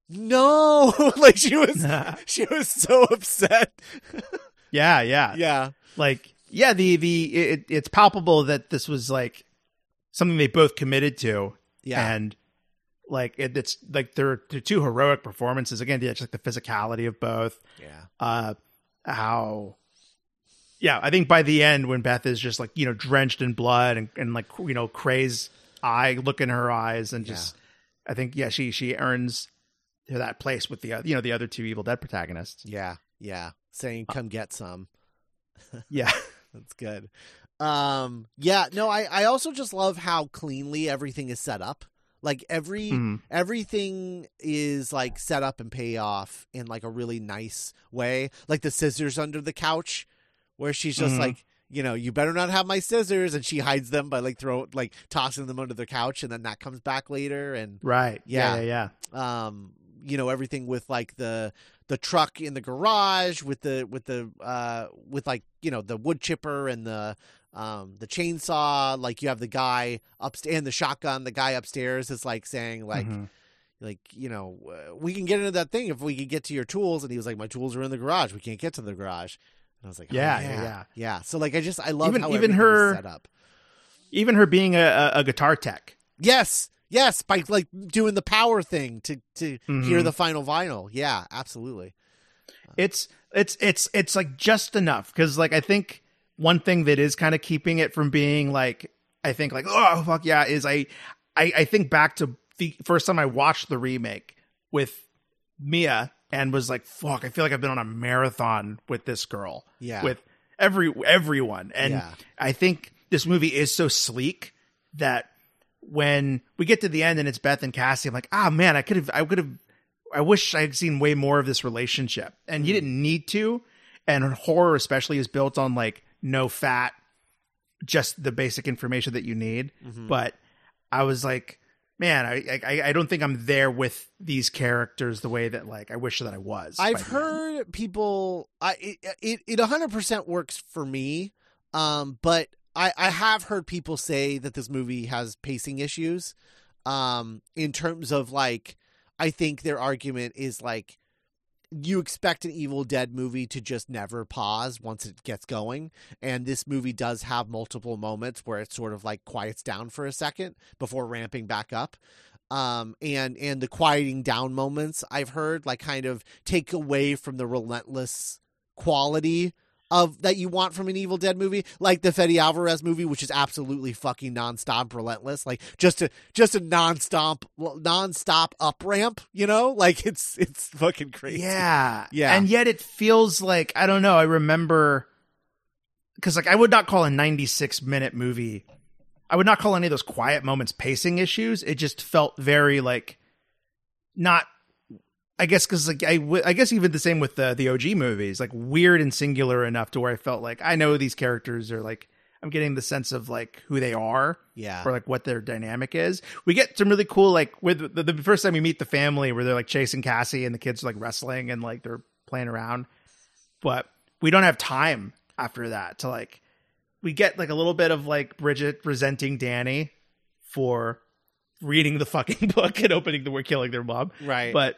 no, like she was she was so upset. yeah yeah. Yeah, like yeah the the it, it's palpable that this was like something they both committed to. Yeah, and like it, it's like they're, they're two heroic performances. Again yeah, just like the physicality of both. Yeah, uh how yeah i think by the end when beth is just like you know drenched in blood and, and like you know crazed eye look in her eyes and just i think yeah she she earns that place with the uh, you know the other two evil dead protagonists yeah, yeah. Saying, "Come get some." yeah That's good. Um yeah, no, I I also just love how cleanly everything is set up. Like every Mhm. everything is like set up and pay off in like a really nice way. Like the scissors under the couch where she's just Mhm. like, you know, you better not have my scissors and she hides them by like throw like tossing them under the couch and then that comes back later and right yeah Yeah. yeah yeah um you know everything with like the the truck in the garage with the with the uh with like you know the wood chipper and the um the chainsaw like you have the guy upstairs and the shotgun the guy upstairs is like saying like Mhm. like you know uh, we can get into that thing if we could get to your tools and he was like my tools are in the garage we can't get to the garage and i was like oh, Yeah, yeah, yeah, yeah yeah. so like i just i love Even- how even her- set up even her being a, a, guitar tech. yes yes by like doing the power thing to to hear Mhm. the final vinyl yeah absolutely It's it's it's it's like just enough because like I think one thing that is kind of keeping it from being like I think like oh fuck yeah is I I, I think back to the first time I watched the remake with Mia and was like fuck I feel like I've been on a marathon with this girl yeah with every everyone and Yeah. I think this movie is so sleek that when we get to the end and it's Beth and Kassie I'm like ah man I could have I could have I wish I had seen way more of this relationship. And Mm. you didn't need to. And horror, especially, is built on like no fat, just the basic information that you need. Mhm. But I was like, man, I, I I don't think I'm there with these characters the way that like I wish that I was. I've heard people. I it it it hundred percent works for me, um, but I I have heard people say that this movie has pacing issues, um, in terms of like I think their argument is like you expect an Evil Dead movie to just never pause once it gets going, and this movie does have multiple moments where it sort of like quiets down for a second before ramping back up. Um and and the quieting down moments i've heard like kind of take away from the relentless quality of that you want from an evil dead movie like the fede alvarez movie which is absolutely fucking nonstop relentless like just a just a nonstop nonstop up ramp you know like it's it's fucking crazy Yeah. Yeah. And yet it feels like, I don't know, I remember, because like I would not call a 96 minute movie, I would not call any of those quiet moments pacing issues. It just felt very like, not, I guess, because like I, w- I guess even the same with the, the OG movies, like weird and singular enough to where I felt like I know these characters are like, I'm getting the sense of like who they are yeah or like what their dynamic is. We get some really cool like with the, the first time we meet the family where they're like chasing Kassie and the kids are like wrestling and like they're playing around. But we don't have time after that to like we get like a little bit of like Bridget resenting Danny for reading the fucking book and opening the we're killing their mom. right But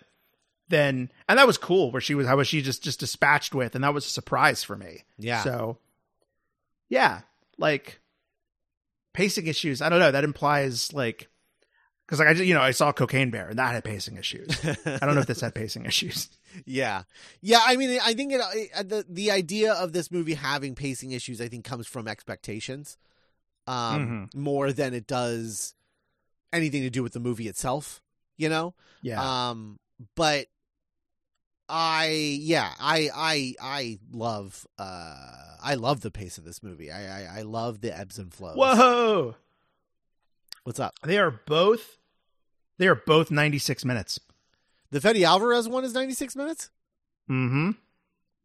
then and that was cool where she was how was she just just dispatched with and that was a surprise for me. yeah So, yeah, like pacing issues. I don't know. That implies like because like I just, you know I saw Cocaine Bear and that had pacing issues. I don't know if this had pacing issues. Yeah, yeah. I mean, I think it, it the the idea of this movie having pacing issues, I think, comes from expectations, um, more than it does anything to do with the movie itself. You know, Yeah, um, but I, yeah, I, I, I love, uh, I love the pace of this movie. I, I, I love the ebbs and flows. whoa, What's up? they are both they are both ninety six minutes. The Fede Alvarez one is ninety six minutes. Mm-hmm.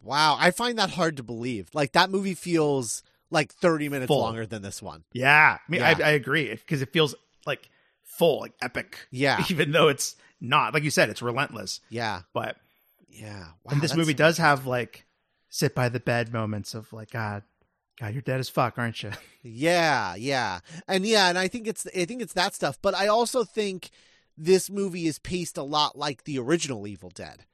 Wow, I find that hard to believe. Like that movie feels like thirty minutes Full. longer than this one. Yeah, I mean Yeah. I, I agree because it feels like full, like epic. Yeah, even though it's not like you said, it's relentless. yeah, But yeah. Wow, and this movie does have like sit by the bed moments of like God, God, you're dead as fuck, aren't you? Yeah, yeah, and yeah, and I think it's I think it's that stuff. But I also think this movie is paced a lot like the original Evil Dead,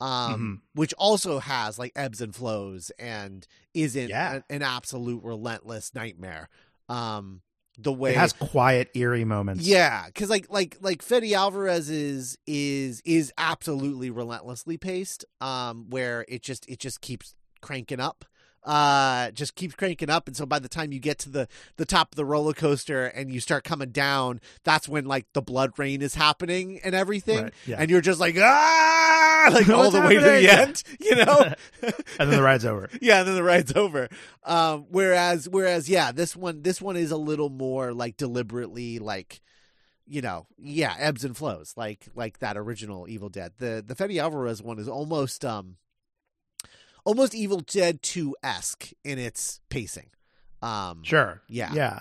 um, Mm-hmm. which also has like ebbs and flows and isn't Yeah. an, an absolute relentless nightmare. Um, the way It has quiet, eerie moments. Yeah, because like like like Fede Alvarez is is is absolutely relentlessly paced. Um, where it just it just keeps cranking up. Uh, just keeps cranking up, and so by the time you get to the the top of the roller coaster and you start coming down, that's when like the blood rain is happening and everything, Right, yeah. and you're just like ah, like all the way to the end, you know. and then the ride's over. yeah, and then the ride's over. Um, whereas, whereas, yeah, this one, this one is a little more like deliberately, like, you know, yeah, ebbs and flows, like, like that original Evil Dead. The the Fede Alvarez one is almost, um, almost Evil Dead Two esque in its pacing. Um, Sure. Yeah. Yeah.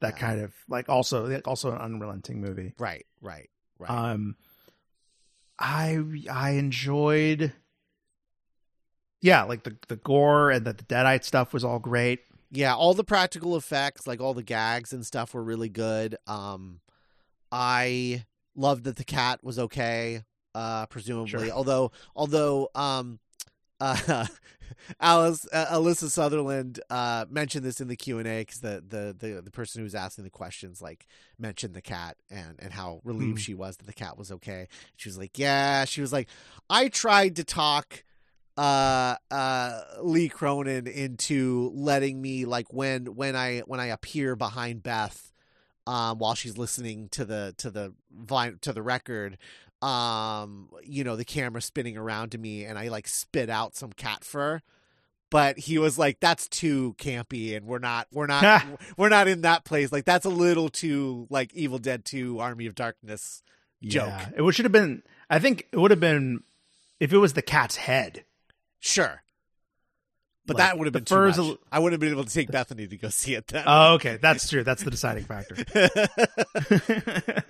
That Yeah. kind of like also also an unrelenting movie. Right. Right. Right. Um I I enjoyed yeah, like the the gore and the, the deadite stuff was all great. Yeah, all the practical effects, like all the gags and stuff were really good. Um I loved that the cat was okay, uh presumably. Sure. Although although um uh, Alice uh, Alyssa Sutherland uh, mentioned this in the Q and A because the, the the the person who was asking the questions like mentioned the cat and and how relieved Mm. she was that the cat was okay. She was like, "Yeah." She was like, "I tried to talk uh uh Lee Cronin into letting me like when when I when I appear behind Beth." Um, while she's listening to the to the vine to the record, um you know the camera spinning around to me and i like spit out some cat fur but he was like that's too campy and we're not we're not we're not in that place like that's a little too like evil dead 2 army of darkness joke Yeah. It should have been I think it would have been if it was the cat's head. sure but Like, that would have been too much. I wouldn't have been able to take Bethany to go see it then. Oh, okay. That's true. That's the deciding factor.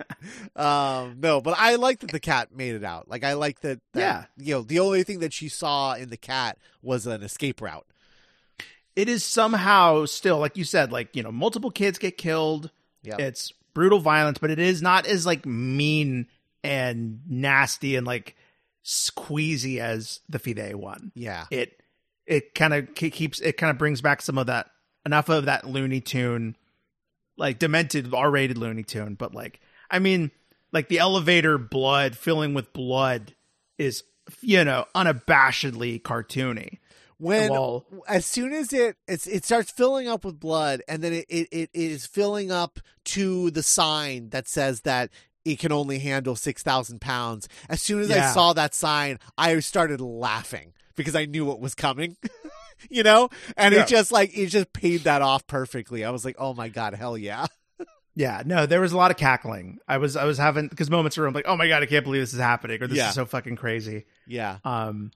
um, no, but I like that the cat made it out. Like I like that, that. Yeah. you know, the only thing that she saw in the cat was an escape route. it is somehow still like you said like, you know, multiple kids get killed. Yeah, It's brutal violence, but it is not as like mean and nasty and like squeezy as the Fede one. yeah, It it kind of keeps it kind of brings back some of that enough of that Looney Tune, like demented R-rated Looney Tune. But like, I mean, like the elevator blood filling with blood is you know unabashedly cartoony. when Well- as soon as it it's, it starts filling up with blood and then it, it, it is filling up to the sign that says that it can only handle 6000 pounds as soon as i saw that sign i started laughing because i knew what was coming you know and Yeah. it just like it just paid that off perfectly i was like oh my god hell yeah Yeah, no, there was a lot of cackling. I was I was having because moments where I'm like, oh my god, I can't believe this is happening, or this Yeah. is so fucking crazy. yeah Um,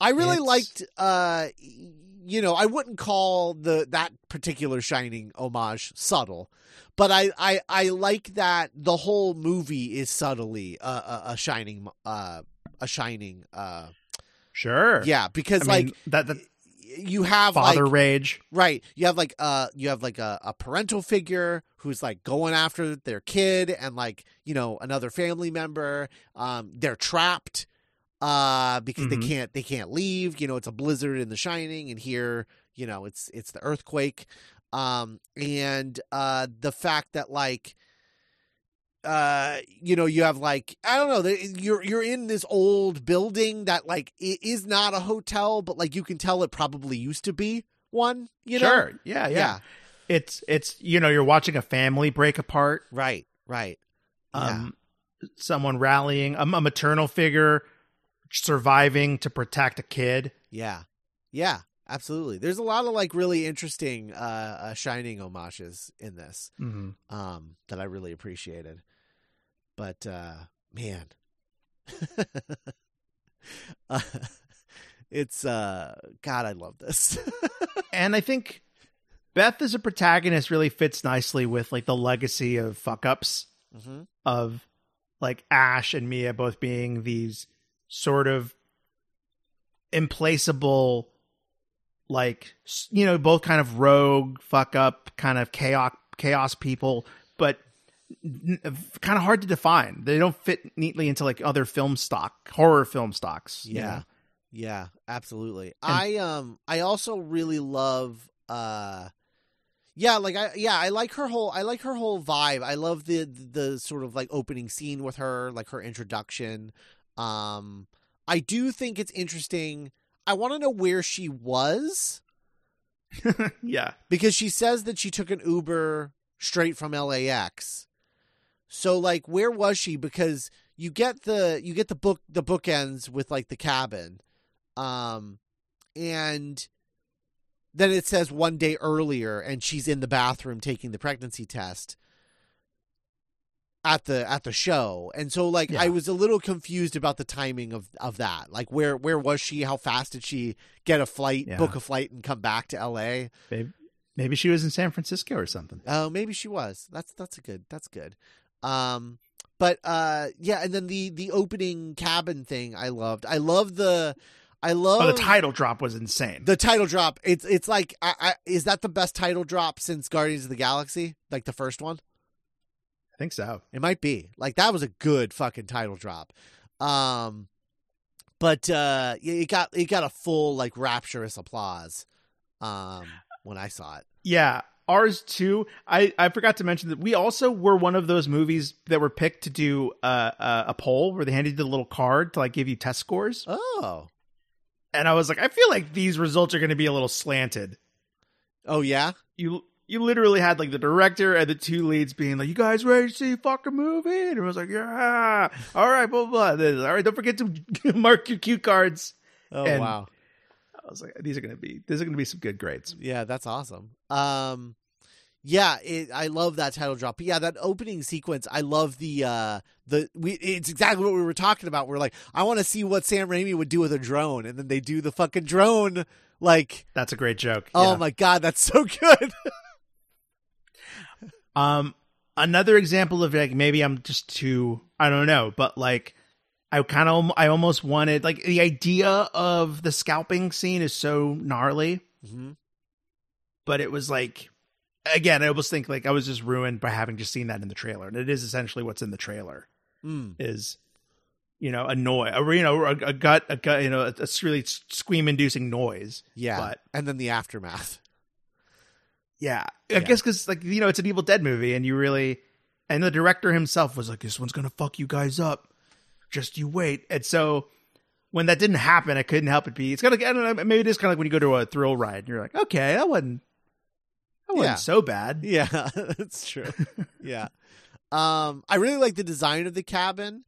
I really It's- liked uh you know, I wouldn't call the that particular shining homage subtle, but I I I like that the whole movie is subtly a a, a shining uh a shining uh sure, yeah, because I like mean, that the you have father like rage. Right. You have like uh you have like a, a parental figure who's like going after their kid and like, you know, another family member. Um they're trapped uh because they Mhm. can't they can't leave. You know, it's a blizzard in the shining and here, you know, it's it's the earthquake. Um and uh the fact that like uh you know you have like i don't know you're you're in this old building that like is not a hotel but like you can tell it probably used to be one you know? Sure, yeah, yeah, yeah. It's it's you know you're watching a family break apart. right right. Yeah. Um, someone rallying a, a maternal figure surviving to protect a kid. yeah. Yeah absolutely. There's a lot of like really interesting uh, uh shining homages in this Mm-hmm. um that i really appreciated but uh man. Uh, it's uh god i love this. And I think Beth as a protagonist really fits nicely with like the legacy of fuck ups hmm of like Ash and Mia both being these sort of implaceable like you know both kind of rogue fuck up kind of chaos chaos people but kind of hard to define they don't fit neatly into like other film stock horror film stocks you Yeah. know? Yeah, absolutely. And- I um I also really love uh yeah, like I yeah, I like her whole I like her whole vibe. I love the the sort of like opening scene with her, like her introduction. Um I do think it's interesting. I want to know where she was yeah because she says that she took an Uber straight from LAX. So like where was she because you get the you get the book the book ends with like the cabin. Um and then it says one day earlier and she's in the bathroom taking the pregnancy test at the at the show. And so like Yeah. I was a little confused about the timing of of that. Like where where was she? How fast did she get a flight, Yeah. book a flight and come back to LA? maybe, maybe she was in san francisco or something Oh, maybe she was. That's that's a good. That's good. Um, but uh, yeah, and then the the opening cabin thing I loved. I love the. I love Oh, the title drop was insane. the title drop. It's it's like I, I, is that the best title drop since Guardians of the Galaxy? Like the first one? I think so. It might be. Like that was a good fucking title drop. Um but uh it got it got a full like rapturous applause um when I saw it. Yeah, ours too. I I forgot to mention that we also were one of those movies that were picked to do uh, uh, a poll where they handed you the little card to like give you test scores, Oh. and I was like, I feel like these results are going to be a little slanted. Oh yeah? You you literally had like the director and the two leads being like, "You guys ready to see a fucking movie?" And I was like, "Yeah, all right, blah blah." blah. All right, don't forget to mark your cue cards. Oh And- wow. I was like, "These are gonna be these are gonna be some good grades." Yeah, that's awesome. Um yeah, it, I love that title drop. But yeah, that opening sequence, I love the uh the we it's exactly what we were talking about. We're like, I want to see what Sam Raimi would do with a drone and then they do the fucking drone like That's a great joke. oh Yeah. my god, that's so good. Um, another example of like maybe I'm just too I don't know, but like I kind of I almost wanted like the idea of the scalping scene is so gnarly, mm-hmm. but it was like again I almost think like I was just ruined by having just seen that in the trailer, and it is essentially what's in the trailer mm. is you know a noise, a, you know a, a gut, a gut, you know a, a really scream inducing noise. Yeah. But- and then the aftermath. Yeah, I Yeah. guess because like you know it's an Evil Dead movie, and you really, and the director himself was like, "This one's gonna fuck you guys up, just you wait." And so when that didn't happen, I couldn't help it be. It's kind of I don't know, maybe it is kind of like when you go to a thrill ride, and you're like, "Okay, that wasn't, that wasn't Yeah. so bad." Yeah, that's true. yeah. Um I really like the design of the cabin.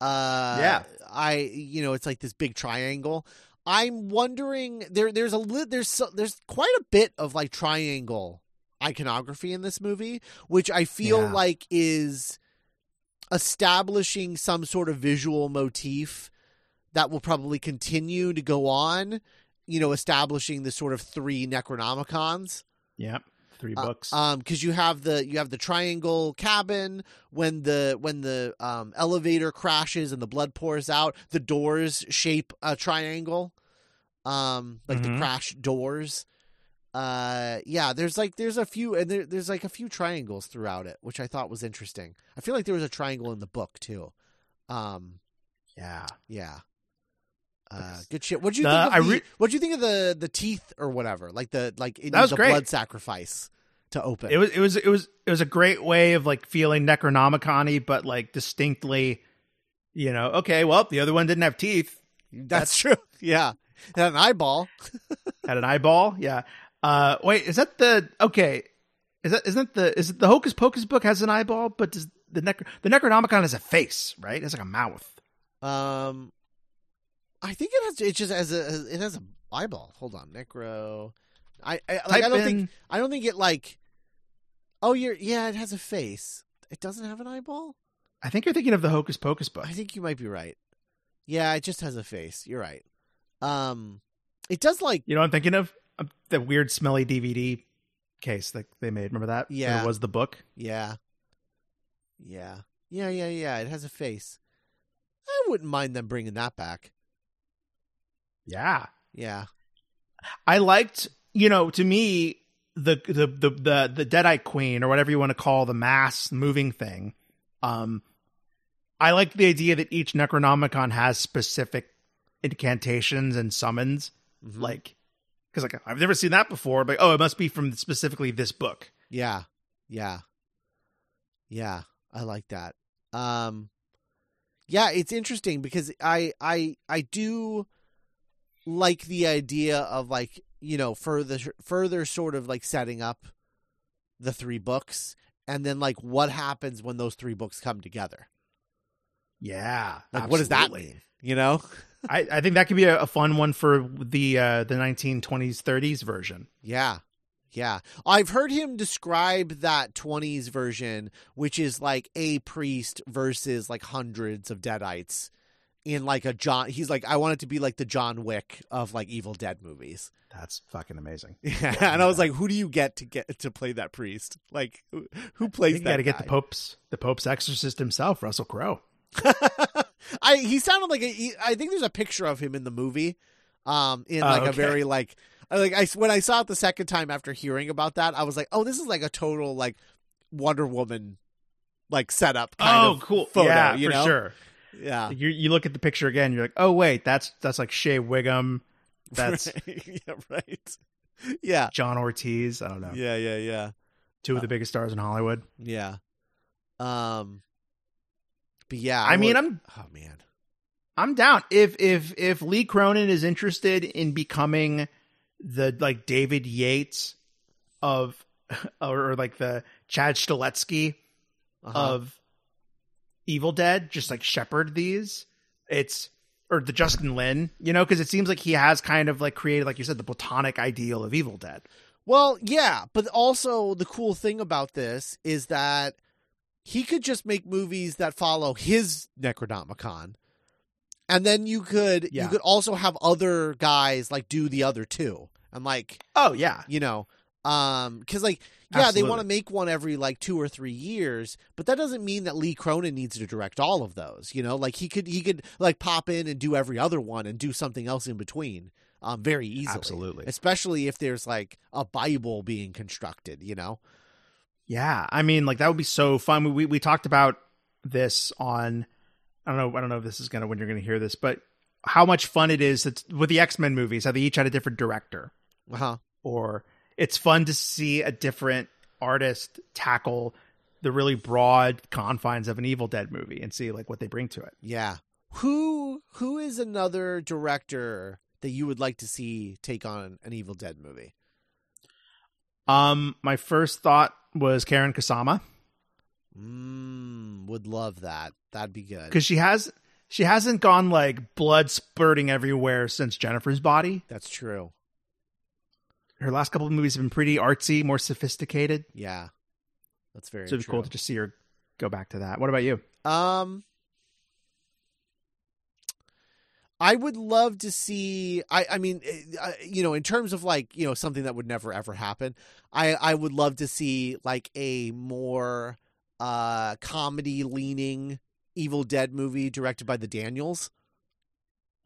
Uh Yeah. I you know, it's like this big triangle. I'm wondering there there's a li- there's so, there's quite a bit of like triangle iconography in this movie, which I feel Yeah. like is establishing some sort of visual motif that will probably continue to go on, you know, establishing the sort of three Necronomicons Yep, three uh, books. um, because you have the you have the triangle cabin when the when the um, elevator crashes and the blood pours out, the doors shape a triangle, um, like the Mhm. crash doors. Uh, yeah, there's like there's a few and there, there's like a few triangles throughout it, which I thought was interesting. I feel like there was a triangle in the book too. Um, yeah, yeah. Uh, good shit. What do you The- think? Of the, re- what'd you think of the the teeth or whatever? Like the like it That was a great. blood sacrifice to open. it was it was it was it was a great way of like feeling Necronomicon-y, but like distinctly, you know, okay, well, the other one didn't have teeth. That's, true. Yeah. And an eyeball. had an eyeball. Yeah. Uh, wait, is that the okay? Is that isn't that the is it the Hocus Pocus book has an eyeball, but does the Necro the Necronomicon has a face, right? It's like a mouth. Um I think it has it just has a it has a eyeball. Hold on. Necro I I, like, I don't in- think I don't think it like Oh, you're yeah, it has a face. It doesn't have an eyeball? I think you're thinking of the Hocus Pocus book. I think you might be right. Yeah, it just has a face. You're right. Um it does like You know what I'm thinking of? The weird smelly DVD case that they made. Remember that? Yeah. It was the book. yeah. Yeah. Yeah, yeah, yeah. It has a face. I wouldn't mind them bringing that back. Yeah. Yeah. I liked, you know, to me, the the the the the Deadite Queen or whatever you want to call the mass moving thing. Um, I like the idea that each Necronomicon has specific incantations and summons, Mhm. like because like I've never seen that before. But oh, it must be from specifically this book. Yeah. Yeah. Yeah. I like that. Um yeah, it's interesting because I I I do like the idea of like, you know, further further sort of like setting up the three books and then like what happens when those three books come together. Yeah, Like what does that mean? You know? I, I think that could be a, a fun one for the uh, the 1920s 30s version. Yeah. Yeah. I've heard him describe that 20s version, which is like a priest versus like hundreds of deadites in like a John. He's like, I want it to be like the John Wick of like Evil Dead movies. That's fucking amazing. Yeah, and I was like, who do you get to get to play that priest? Like, who, plays You that? got to get the? Pope's the Pope's exorcist himself, Russell Crowe. I he sounded like a, he, I think there's a picture of him in the movie, um, in Oh, like a okay. very like like I when I saw it the second time after hearing about that, I was like, oh, this is like a total like Wonder Woman like setup. Kind oh, of cool. Photo, yeah, you for know? sure. Yeah, You you look at the picture again, you're like, oh wait, that's that's like Shea Whigham, that's yeah, right. Yeah, John Ortiz. I don't know, yeah, yeah, yeah, two of the biggest stars in Hollywood. yeah. Um, but yeah, I mean, would- I'm oh man, I'm down if if if Lee Cronin is interested in becoming the like David Yates of or, or like the Chad Stahelski uh-huh. of Evil Dead, just like shepherd these. It's or the Justin Lin, you know, because it seems like he has kind of like created, like you said, the platonic ideal of Evil Dead. Well, yeah, but also the cool thing about this is that he could just make movies that follow his Necronomicon. And then you could Yeah. you could also have other guys like do the other two. And like, Oh yeah, you know, um cuz like yeah, they want to make one every like 2 or 3 years, but that doesn't mean that Lee Cronin needs to direct all of those, you know? Like he could he could like pop in and do every other one and do something else in between. Um very easily absolutely. especially if there's like a bible being constructed you know Yeah, I mean, like that would be so fun. We we, we talked about this on. I don't know. I don't know if this is gonna when you're gonna hear this, but how much fun it is that's with the X Men movies. How they each had a different director, uh-huh or it's fun to see a different artist tackle the really broad confines of an Evil Dead movie and see like what they bring to it. yeah who who is another director that you would like to see take on an evil dead movie Um, my first thought was Karyn Kusama mm, would love that that'd be good because she has she hasn't gone like blood spurting everywhere since Jennifer's Body. that's true Her last couple of movies have been pretty artsy, more sophisticated. yeah that's very So it'd be cool to just see her go back to that. What about you? Um, I would love to see. I I mean, eh, I- you know, in terms of like you know something that would never ever happen. I I would love to see like a more uh comedy leaning Evil Dead movie directed by the Daniels.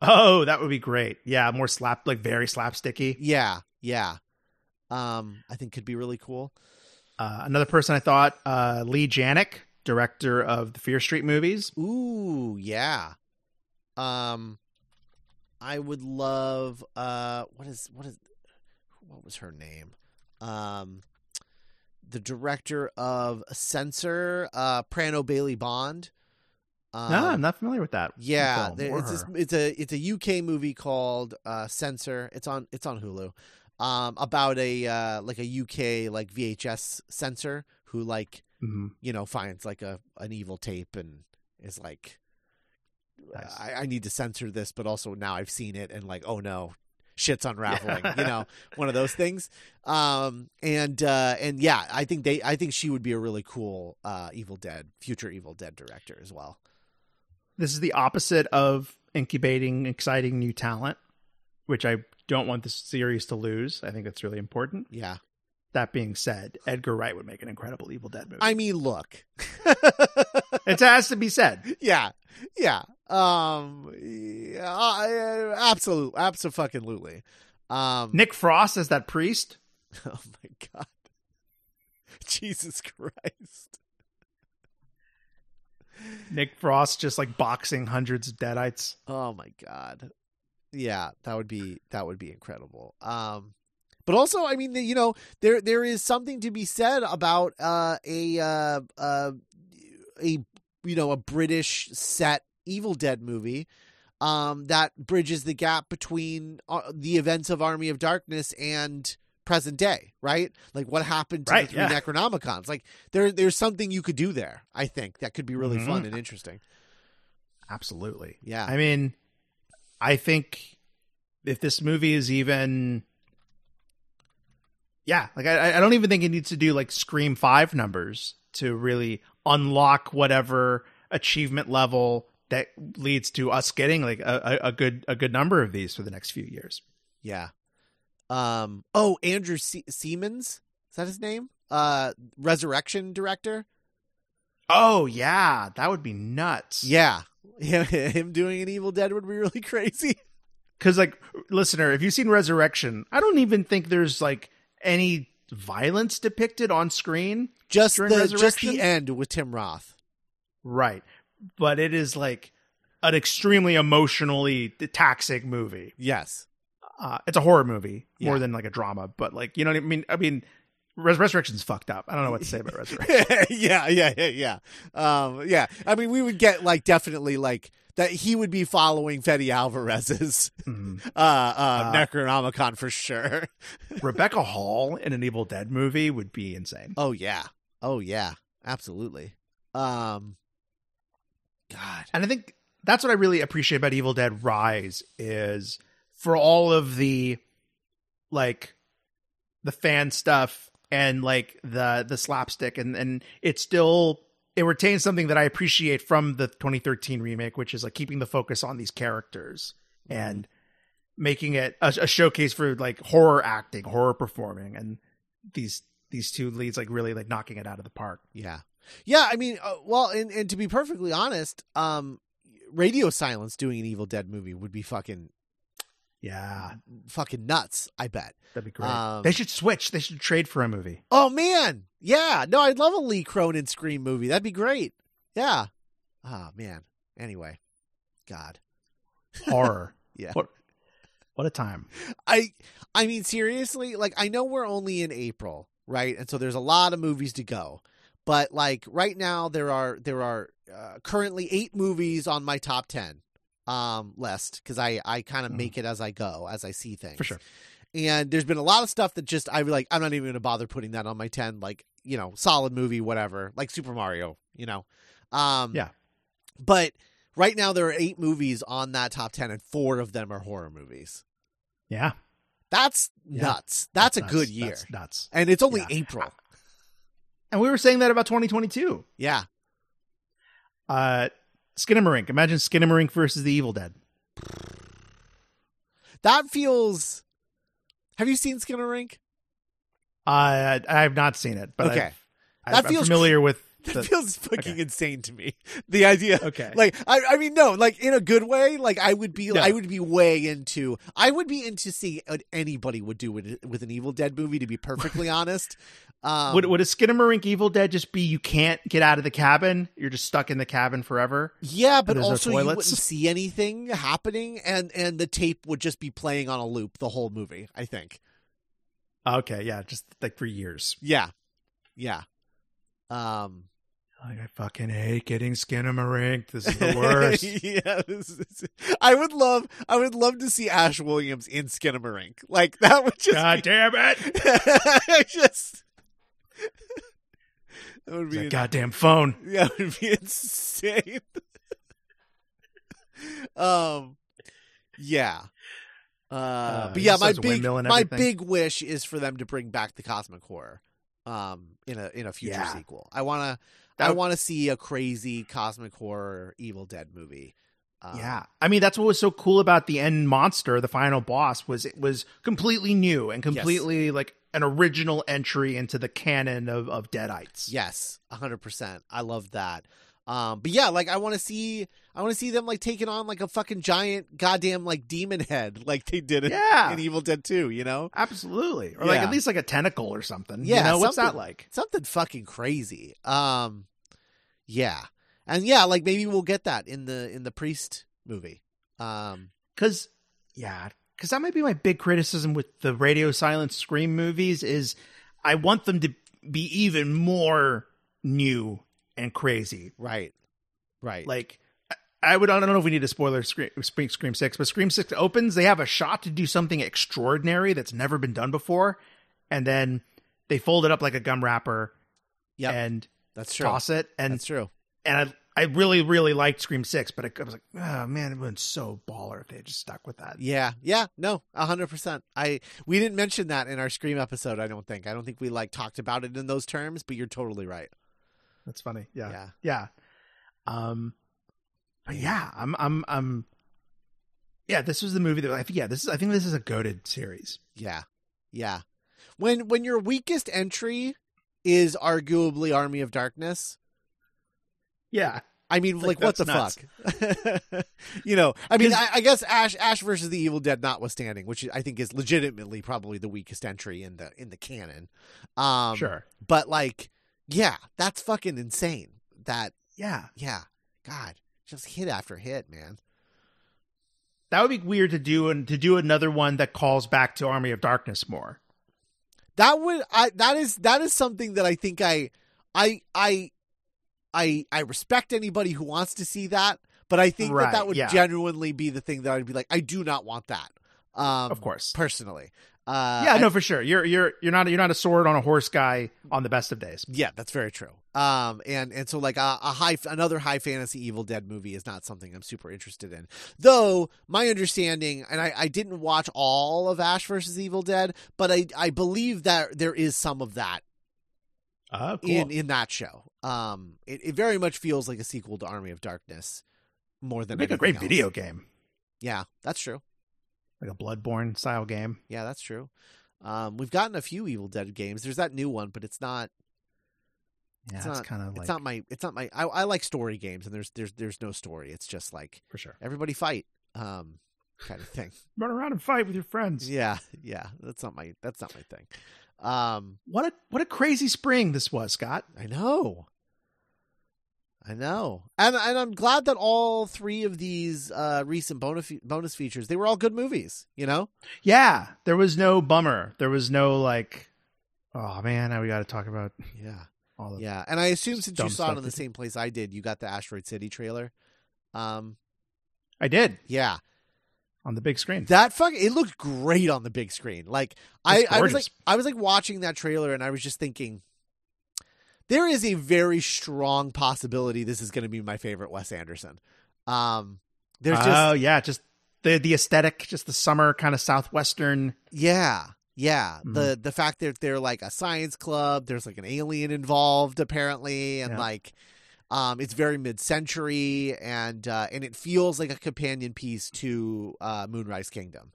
Oh, that would be great. Yeah, more slap, like very slapsticky. Yeah, yeah. Um, I think could be really cool. Uh, another person I thought, uh, Leigh Janiak, director of the Fear Street movies. Ooh, yeah. Um, I would love. Uh, what is what is what was her name? Um, the director of Censor, uh, Prano Bailey Bond. Um, no, I'm not familiar with that. yeah, there- it's this, it's a it's a UK movie called uh, Censor. It's on it's on Hulu. Um, about a uh, like a UK like VHS censor who like Mhm. you know finds like a an evil tape and is like Nice. I, I need to censor this but also now i've seen it and like oh no shit's unraveling you know one of those things um and uh and yeah i think they i think she would be a really cool uh evil dead future evil dead director as well This is the opposite of incubating exciting new talent, which I don't want the series to lose. I think that's really important. yeah That being said, Edgar Wright would make an incredible Evil Dead movie. i mean look it has to be said. yeah yeah um yeah, absolutely absolutely um Nick Frost as that priest. Oh my god. Jesus Christ. Nick Frost just like boxing hundreds of deadites. Oh my god. Yeah, that would be that would be incredible. Um but also, I mean, you know, there there is something to be said about uh a uh uh a you know, a British set Evil Dead movie um that bridges the gap between uh, the events of Army of Darkness and present day, right? Like what happened to Right, the three yeah. Necronomicons. Like there there's something you could do there, I think, that could be really Mhm. fun and interesting. Absolutely. Yeah. I mean, I think if this movie is even, yeah, like I, I don't even think it needs to do like Scream Five numbers to really unlock whatever achievement level that leads to us getting like a, a, good a good number of these for the next few years. Yeah. Um. Oh, Andrew Se- Semans is that his name? Uh, Resurrection director. Oh yeah, that would be nuts. Yeah, him, him doing an Evil Dead would be really crazy. Because like listener, if you've seen Resurrection, I don't even think there's like any violence depicted on screen. Just the just the end with Tim Roth. Right. But it is like an extremely emotionally taxing movie. Yes. Uh, it's a horror movie more than like a drama, but like you know what I mean. I mean, Res- Resurrection's fucked up. I don't know what to say about Resurrection. yeah, yeah, yeah, yeah. Um, yeah. I mean, we would get like definitely like that. He would be following Fede Alvarez's uh, uh, Uh, Necronomicon for sure. Rebecca Hall in an Evil Dead movie would be insane. Oh yeah. Oh yeah. Absolutely. Um. God. And I think that's what I really appreciate about Evil Dead Rise is for all of the like the fan stuff and like the the slapstick and and it still it retains something that I appreciate from the 2013 remake, which is like keeping the focus on these characters mm-hmm. and making it a, a showcase for like horror acting, horror performing, and these these two leads like really like knocking it out of the park. Yeah. Yeah, I mean, uh, well, and, and to be perfectly honest, um, Radio Silence doing an Evil Dead movie would be fucking Yeah, fucking nuts. I bet. that'd be great. Um, they should switch. They should trade for a movie. Oh man, yeah. No, I'd love a Lee Cronin Scream movie. That'd be great. Yeah. Ah man. Anyway, God, horror. Yeah. What what a time. I I mean seriously, like I know we're only in April, right? And so there's a lot of movies to go. But like right now there are there are uh, currently 8 movies on my top 10 um list cuz I I kind of Mhm. make it as I go, as I see things. For sure. And there's been a lot of stuff that just I like I'm not even going to bother putting that on my 10 like, you know, solid movie whatever, like Super Mario, you know. Um Yeah. But right now there are 8 movies on that top 10 and 4 of them are horror movies. Yeah. That's Yeah. nuts. That's, a nuts. good year. That's nuts. and it's only Yeah. April. And we were saying that about 2022. Yeah. Uh Skinamarink. Imagine Skinamarink versus the Evil Dead. That feels Have you seen Skinamarink? Uh, I have not seen it, but Okay. I've, That I'm feels familiar with That the, feels fucking okay. insane to me. The idea Okay. like I, I mean no like in a good way like i would be Yeah. i would be way into i would be into seeing what anybody would do with, with an evil dead movie to be perfectly honest um would would a Skinamarink Evil Dead just be you can't get out of the cabin? You're just stuck in the cabin forever? yeah but there's no also you wouldn't see anything happening and and the tape would just be playing on a loop the whole movie i think Okay, yeah, just like for years. yeah yeah um Like I fucking hate getting Skinamarink. This is the worst. yeah, this is- I would love, I would love to see Ash Williams in Skinamarink. Like that would just, God be- damn it! just that would be a goddamn phone. that would be insane. um, yeah. Uh, Uh, but yeah, my big my big wish is for them to bring back the cosmic horror, um, in a in a future Yeah. sequel. I want to I want to see a crazy cosmic horror Evil Dead movie. Um, Yeah, I mean that's what was so cool about the end monster, the final boss, was it was completely new and completely like an original entry into the canon of of Deadites. Yes, hundred percent. I love that. Um, but yeah, like I want to see, I want to see them like taking on like a fucking giant goddamn like demon head, like they did in, Yeah. in Evil Dead Two. You know, absolutely, or like at least like a tentacle or something. Yeah, you know what's that like? something fucking crazy. Um, yeah, and yeah, like maybe we'll get that in the in the priest movie. Um, Because yeah, because that might be my big criticism with the radio silence scream movies is I want them to be even more new and crazy. right, right, Like I- would I don't know if we need to spoiler Scream, Scream Six, but Scream Six opens. They have a shot to do something extraordinary that's never been done before, and then they fold it up like a gum wrapper Yeah, and that's true. toss it. And That's true. and I I really really liked Scream Six, but I, I was like, oh man, it been so baller if they just stuck with that. Yeah, yeah, no, hundred percent. I we didn't mention that in our Scream episode. I don't think. I don't think we like talked about it in those terms. But you're totally right. That's funny. Yeah. Yeah. Yeah. Um But yeah, I'm I'm I'm yeah, this was the movie that I think yeah, this is I think this is a goaded series. Yeah. Yeah. When when your weakest entry is arguably Army of Darkness, Yeah. I mean, like, Like, what the that's fuck? you know, I mean, I, I guess Ash Ash versus the Evil Dead, notwithstanding, which I think is legitimately probably the weakest entry in the in the canon. Um, sure. but like, yeah, that's fucking insane. That Yeah. yeah, God, just hit after hit, man. That would be weird to do and to do another one that calls back to Army of Darkness more. That would I that is that is something that I think I I I I I respect anybody who wants to see that, but I think that that would yeah. genuinely be the thing that I'd be like, I do not want that. Um, Of course. personally. Uh, yeah, I- no, for sure. You're you're you're not you're not a sword on a horse guy on the best of days. yeah, that's very true. Um, and and so like a, a high another high fantasy Evil Dead movie is not something I'm super interested in. Though my understanding, and I, I didn't watch all of Ash versus Evil Dead, but I I believe that there is some of that Oh, in in that show. Um, it, it very much feels like a sequel to Army of Darkness more than make a great else. video game, Yeah, that's true. Like a Bloodborne style game. Yeah, that's true. Um, we've gotten a few Evil Dead games. There's that new one, but it's not. Yeah, It's it's, kind of like It's not my. It's not my. I, I like story games, and there's there's there's no story. It's just like for sure. everybody fight, um, kind of thing. Run around and fight with your friends. yeah, yeah. That's not my. That's not my thing. Um, What a what a crazy spring this was, Scott. I know. I know, and and I'm glad that all three of these uh, recent bonus bonus features they were all good movies. You know, Yeah, there was no bummer. There was no like, oh man, now we got to talk about yeah, all of yeah. And I assume since you saw it in the same place I did, you got the Asteroid City trailer. Um, I did yeah, on the big screen. that fuck it looked great on the big screen. Like I, It's I was like. I was like watching that trailer and I was just thinking there is a very strong possibility this is going to be my favorite Wes Anderson. Um there's just oh yeah, just the the aesthetic, just the summer kind of southwestern. yeah. Yeah, Mhm. the the fact that they're like a science club, there's like an alien involved apparently, and Yeah. like, um, it's very mid-century, and uh, and it feels like a companion piece to uh, Moonrise Kingdom,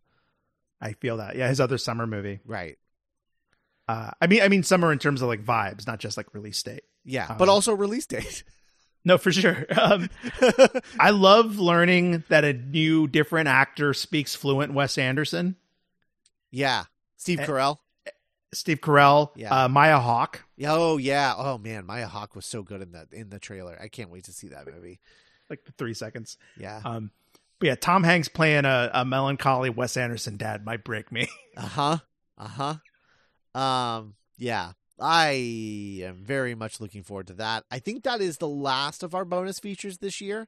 I feel that. Yeah, his other summer movie. right? Uh, I mean, I mean summer in terms of like vibes, not just like release date. Yeah, Um, but also release date. No, for sure. Um, I love learning that a new, different actor speaks fluent Wes Anderson. Yeah, Steve Eh, Carell. Steve Carell, Yeah. uh, Maya Hawke. Oh yeah. Oh man, Maya Hawke was so good in that in the trailer. I can't wait to see that movie. like the three seconds. Yeah. Um, but yeah, Tom Hanks playing a, a melancholy Wes Anderson dad might break me. Uh huh. Uh huh. Um. Yeah. I am very much looking forward to that. I think that is the last of our bonus features this year.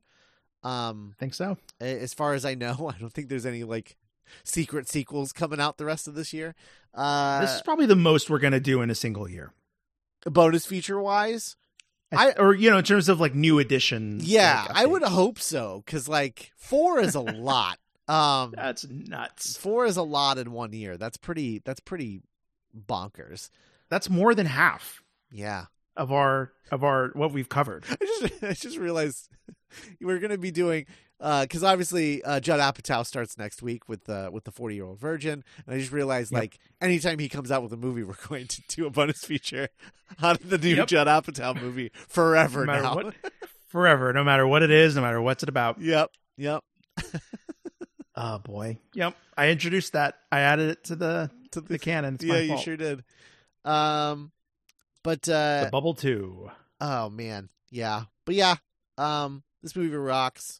Um, I think so. as far as I know, I don't think there's any like secret sequels coming out the rest of this year. Uh, this is probably the most we're gonna do in a single year. bonus feature wise, I, or you know, in terms of like new editions. yeah, like, I would hope so because like four is a lot. Um, That's nuts. four is a lot in one year. That's pretty. That's pretty bonkers. That's more than half Yeah. of our of our what we've covered. I just I just realized we're gonna be doing because obviously uh, Judd Apatow starts next week with the with the forty year old virgin, and I just realized Yep. like anytime he comes out with a movie, we're going to do a bonus feature on the new Yep. Judd Apatow movie forever no now. what, forever, no matter what it is, no matter what's it about. yep, yep. Oh boy. Yep. I introduced that. I added it to the To the canon. It's yeah, my you fault. sure did. Um, but uh, The bubble two. oh man, yeah, but yeah, um, this movie rocks.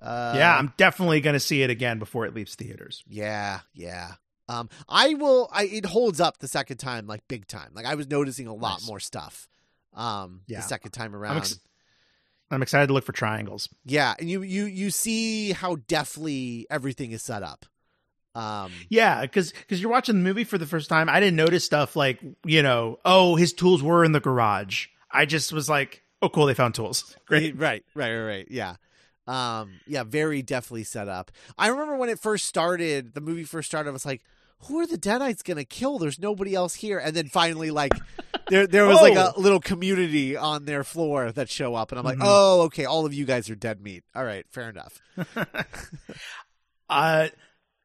Uh, yeah, I'm definitely gonna see it again before it leaves theaters. Yeah, yeah. Um, I will. I it holds up the second time, like big time. Like I was noticing a lot Nice. more stuff. Um, Yeah. the second time I'm, around. ex- I'm excited to look for triangles. yeah, and you you you see how deftly everything is set up. Um, Yeah, because because you're watching the movie for the first time. I didn't notice stuff like you know, oh, his tools were in the garage. I just was like, oh, cool, they found tools. Great. right, right, right, right. Yeah. Um, yeah, very deftly set up. I remember when it first started, the movie first started, I was like, who are the Deadites gonna kill? There's nobody else here. And then finally, like, there there was like a little community on their floor that show up, and I'm like, Mhm. oh, okay, all of you guys are dead meat. All right, fair enough. Uh,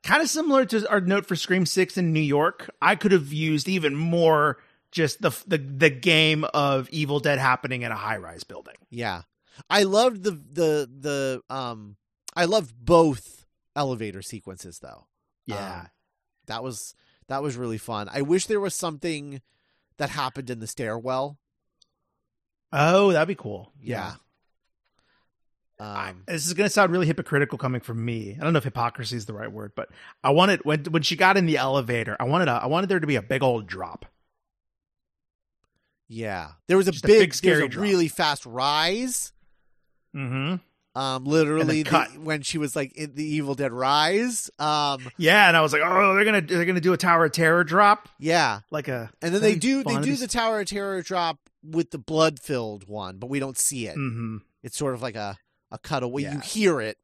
kind of similar to our note for Scream Six in New York. I could have used even more just the the the game of Evil Dead happening in a high rise building. Yeah, I loved the the the um, I loved both elevator sequences though. Um, that was that was really fun. I wish there was something that happened in the stairwell. oh, that'd be cool. Yeah. I- Um, this is going to sound really hypocritical coming from me. I don't know if hypocrisy is the right word, but I wanted when when she got in the elevator, I wanted a, I wanted there to be a big old drop. yeah. There was a Just a big, big, scary a really fast rise. Mm-hmm. Um, literally the, when she was like in the Evil Dead Rise. Um, Yeah, and I was like, oh, they're gonna they're gonna do a Tower of Terror drop, yeah. like a. And then they do they do the Tower of Terror drop with the blood filled one, but we don't see it. Mhm. It's sort of like a a cutaway. You hear it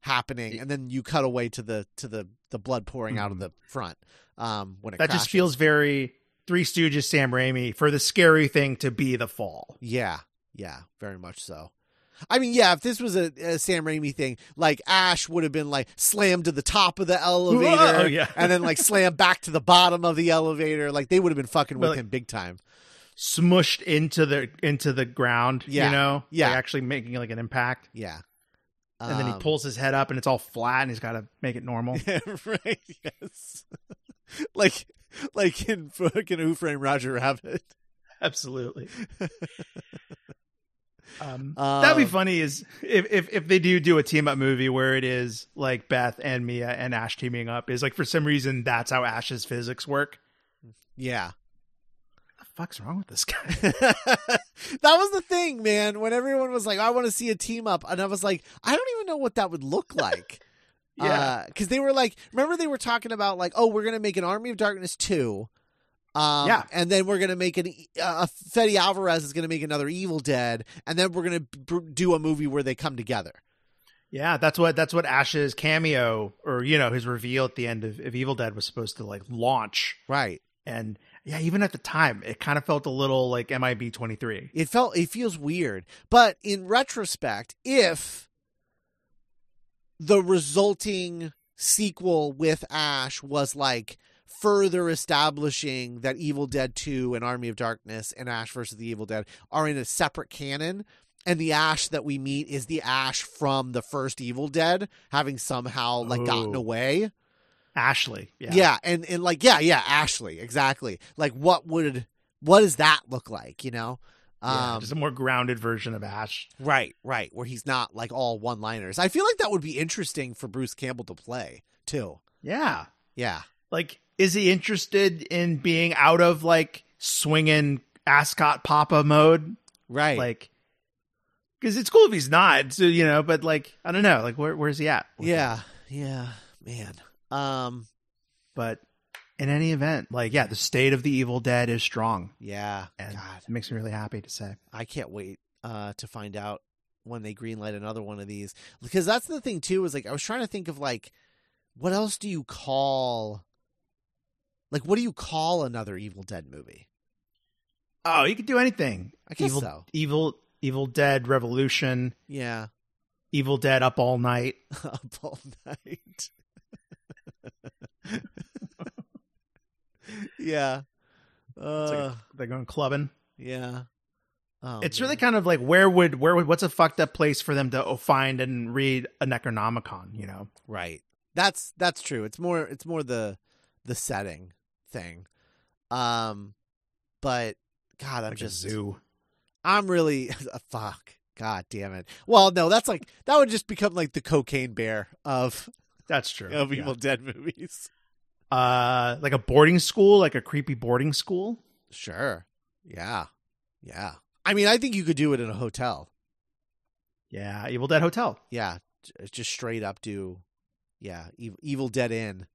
happening, and then you cut away to the to the the blood pouring out of Mhm. the front. Um, when it That just feels very Three Stooges, Sam Raimi for the scary thing to be the fall. Yeah, yeah, very much so. I mean, yeah, if this was a, a Sam Raimi thing, like Ash would have been like slammed to the top of the elevator, Whoa, yeah. and then like slammed back to the bottom of the elevator. Like they would have been fucking with like- him big time. Smushed into the into the ground, Yeah, you know, yeah. Like, actually making like an impact. Yeah, And then he Um, pulls his head up, and it's all flat, and he's got to make it normal. right? Yes, like like in fucking Who Framed Roger Rabbit. Absolutely. Um, Um, that'd be funny is if, if if they do do a team up movie where it is like Beth and Mia and Ash teaming up is like for some reason that's how Ash's physics work. Yeah. Fuck's wrong with this guy? that was the thing, man. When everyone was like, "I want to see a team up," and I was like, "I don't even know what that would look like." Yeah. because they were like, remember they were talking about like, "Oh, we're gonna make an Army of Darkness two, um, Yeah. and then we're gonna make an uh, Fede Alvarez is gonna make another Evil Dead, and then we're gonna b- do a movie where they come together." Yeah, that's what that's what Ash's cameo or you know his reveal at the end of, of Evil Dead was supposed to like launch. Right. And yeah, even at the time, it kind of felt a little like MIB twenty three. It felt it feels weird, but in retrospect, if the resulting sequel with Ash was like further establishing that Evil Dead 2 and Army of Darkness and Ash versus the Evil Dead are in a separate canon and the Ash that we meet is the Ash from the first Evil Dead having somehow like gotten away. Ashley, yeah, Yeah. and and like yeah, yeah, Ashley, exactly. Like what would what does that look like, you know? Yeah, Um, just a more grounded version of Ash. Right, right, where he's not like all one liners. I feel like that would be interesting for Bruce Campbell to play too. Yeah, Yeah, like is he interested in being out of like swinging ascot papa mode? right. Like, because it's cool if he's not, so you know. But like, I don't know, like where where's he at? that? yeah, yeah, man. Um, But in any event, like, yeah, the state of the Evil Dead is strong, yeah. and God, it makes me really happy to say. I can't wait uh to find out when they greenlight another one of these because that's the thing too. Is like I was trying to think of like what else do you call like what do you call another Evil Dead movie? Oh, you could do anything. I guess Evil, so. Evil, Evil Dead Revolution, Yeah, Evil Dead Up All Night. up all night. yeah. Uh, like they're going clubbing. yeah. Oh, it's man. really kind of like where would where would what's a fucked up place for them to find and read a Necronomicon? You know, right. That's that's true. It's more it's more the the setting thing. Um, but God, I'm like just a zoo. I'm really a fuck. God damn it. Well, no, that's like that would just become like the cocaine bear of That's true. of Yeah. Evil Dead movies. Uh, like a boarding school, like a creepy boarding school. Sure. Yeah. Yeah. I mean, I think you could do it in a hotel. Yeah, Evil Dead Hotel. Yeah, just straight up do, yeah, Evil, Evil Dead Inn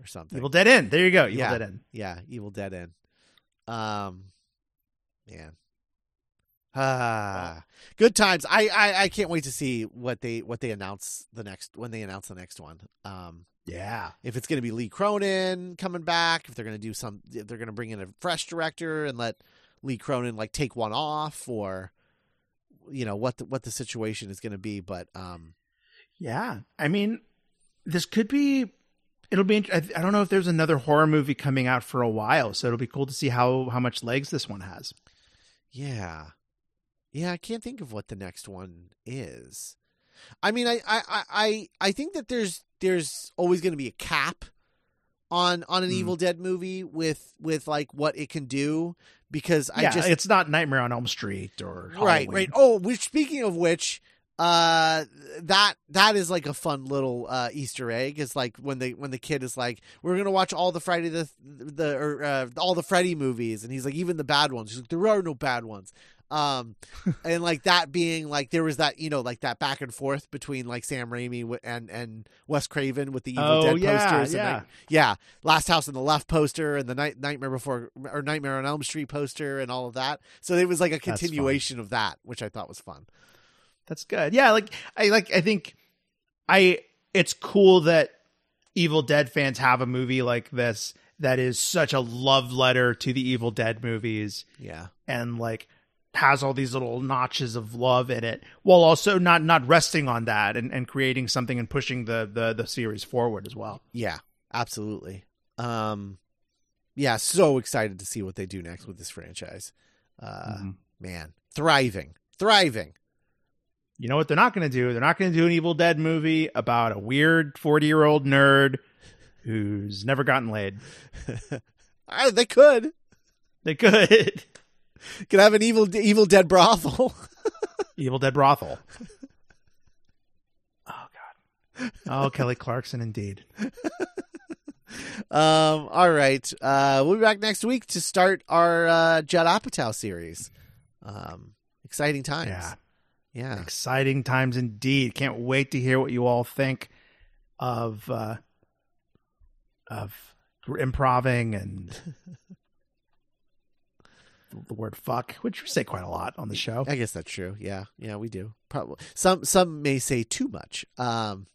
or something. Evil Dead Inn. There you go. Evil Yeah. Dead Inn. yeah, Evil Dead Inn. Um, man, ah, good times. I, I I can't wait to see what they what they announce the next when they announce the next one. Um, Yeah. If it's going to be Lee Cronin coming back, if they're going to do some, if they're going to bring in a fresh director and let Lee Cronin like take one off, or you know what the, what the situation is going to be. But um, Yeah. I mean, this could be. It'll be. I I don't know if there's another horror movie coming out for a while, so it'll be cool to see how how much legs this one has. yeah, yeah, I can't think of what the next one is. I mean, I I I I, think that there's there's always going to be a cap on on an Hmm. Evil Dead movie with with like what it can do because I just it's not Nightmare on Elm Street or right Halloween. right oh which speaking of which uh that that is like a fun little uh easter egg is like when they when the kid is like we're gonna watch all the friday the the or uh, all the freddy movies and he's like even the bad ones he's like there are no bad ones um and like that being like there was that you know like that back and forth between like sam raimi and and wes craven with the evil Oh, dead yeah, posters yeah. and yeah last house on the left poster and the night nightmare before or nightmare on elm street poster and all of that so it was like a continuation of that which i thought was fun That's good. Yeah, like I like I think I it's cool that Evil Dead fans have a movie like this that is such a love letter to the Evil Dead movies yeah and like has all these little notches of love in it while also not not resting on that and, and creating something and pushing the, the the series forward as well. Yeah, absolutely. Um, yeah, so excited to see what they do next with this franchise. Uh, Mhm. man, thriving, thriving. You know what they're not going to do? They're not going to do an Evil Dead movie about a weird 40 year old nerd who's never gotten laid. They could They could. could have an evil, evil dead brothel. Evil Dead brothel. Oh God. Oh, Kelly Clarkson, indeed. um, all right, uh, we'll be back next week to start our uh, Judd Apatow series. Um, exciting times. Yeah. yeah. Exciting times indeed. Can't wait to hear what you all think of uh, of improving and the word fuck, which we say quite a lot on the show. I guess that's true. Yeah, yeah, we do. Probably some some may say too much. Um,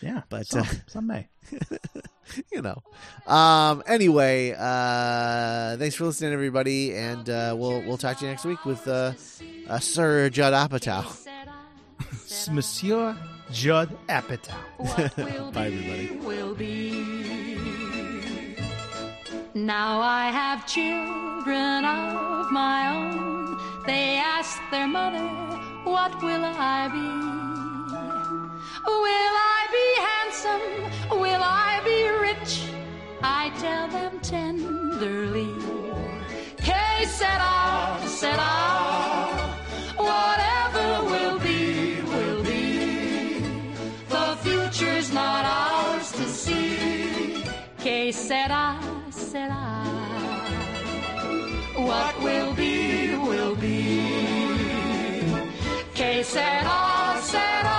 Yeah, But, some, uh, some may. you know. Um anyway, uh thanks for listening everybody and uh we'll we'll talk to you next week with uh, uh Sir Judd Apatow. Monsieur Judd Apatow. Bye everybody. Now I have children of my own. They ask their mother, What will I be? Will I be handsome? Will I be rich? I tell them tenderly. Que sera, sera. Will be, will be. Que sera, sera.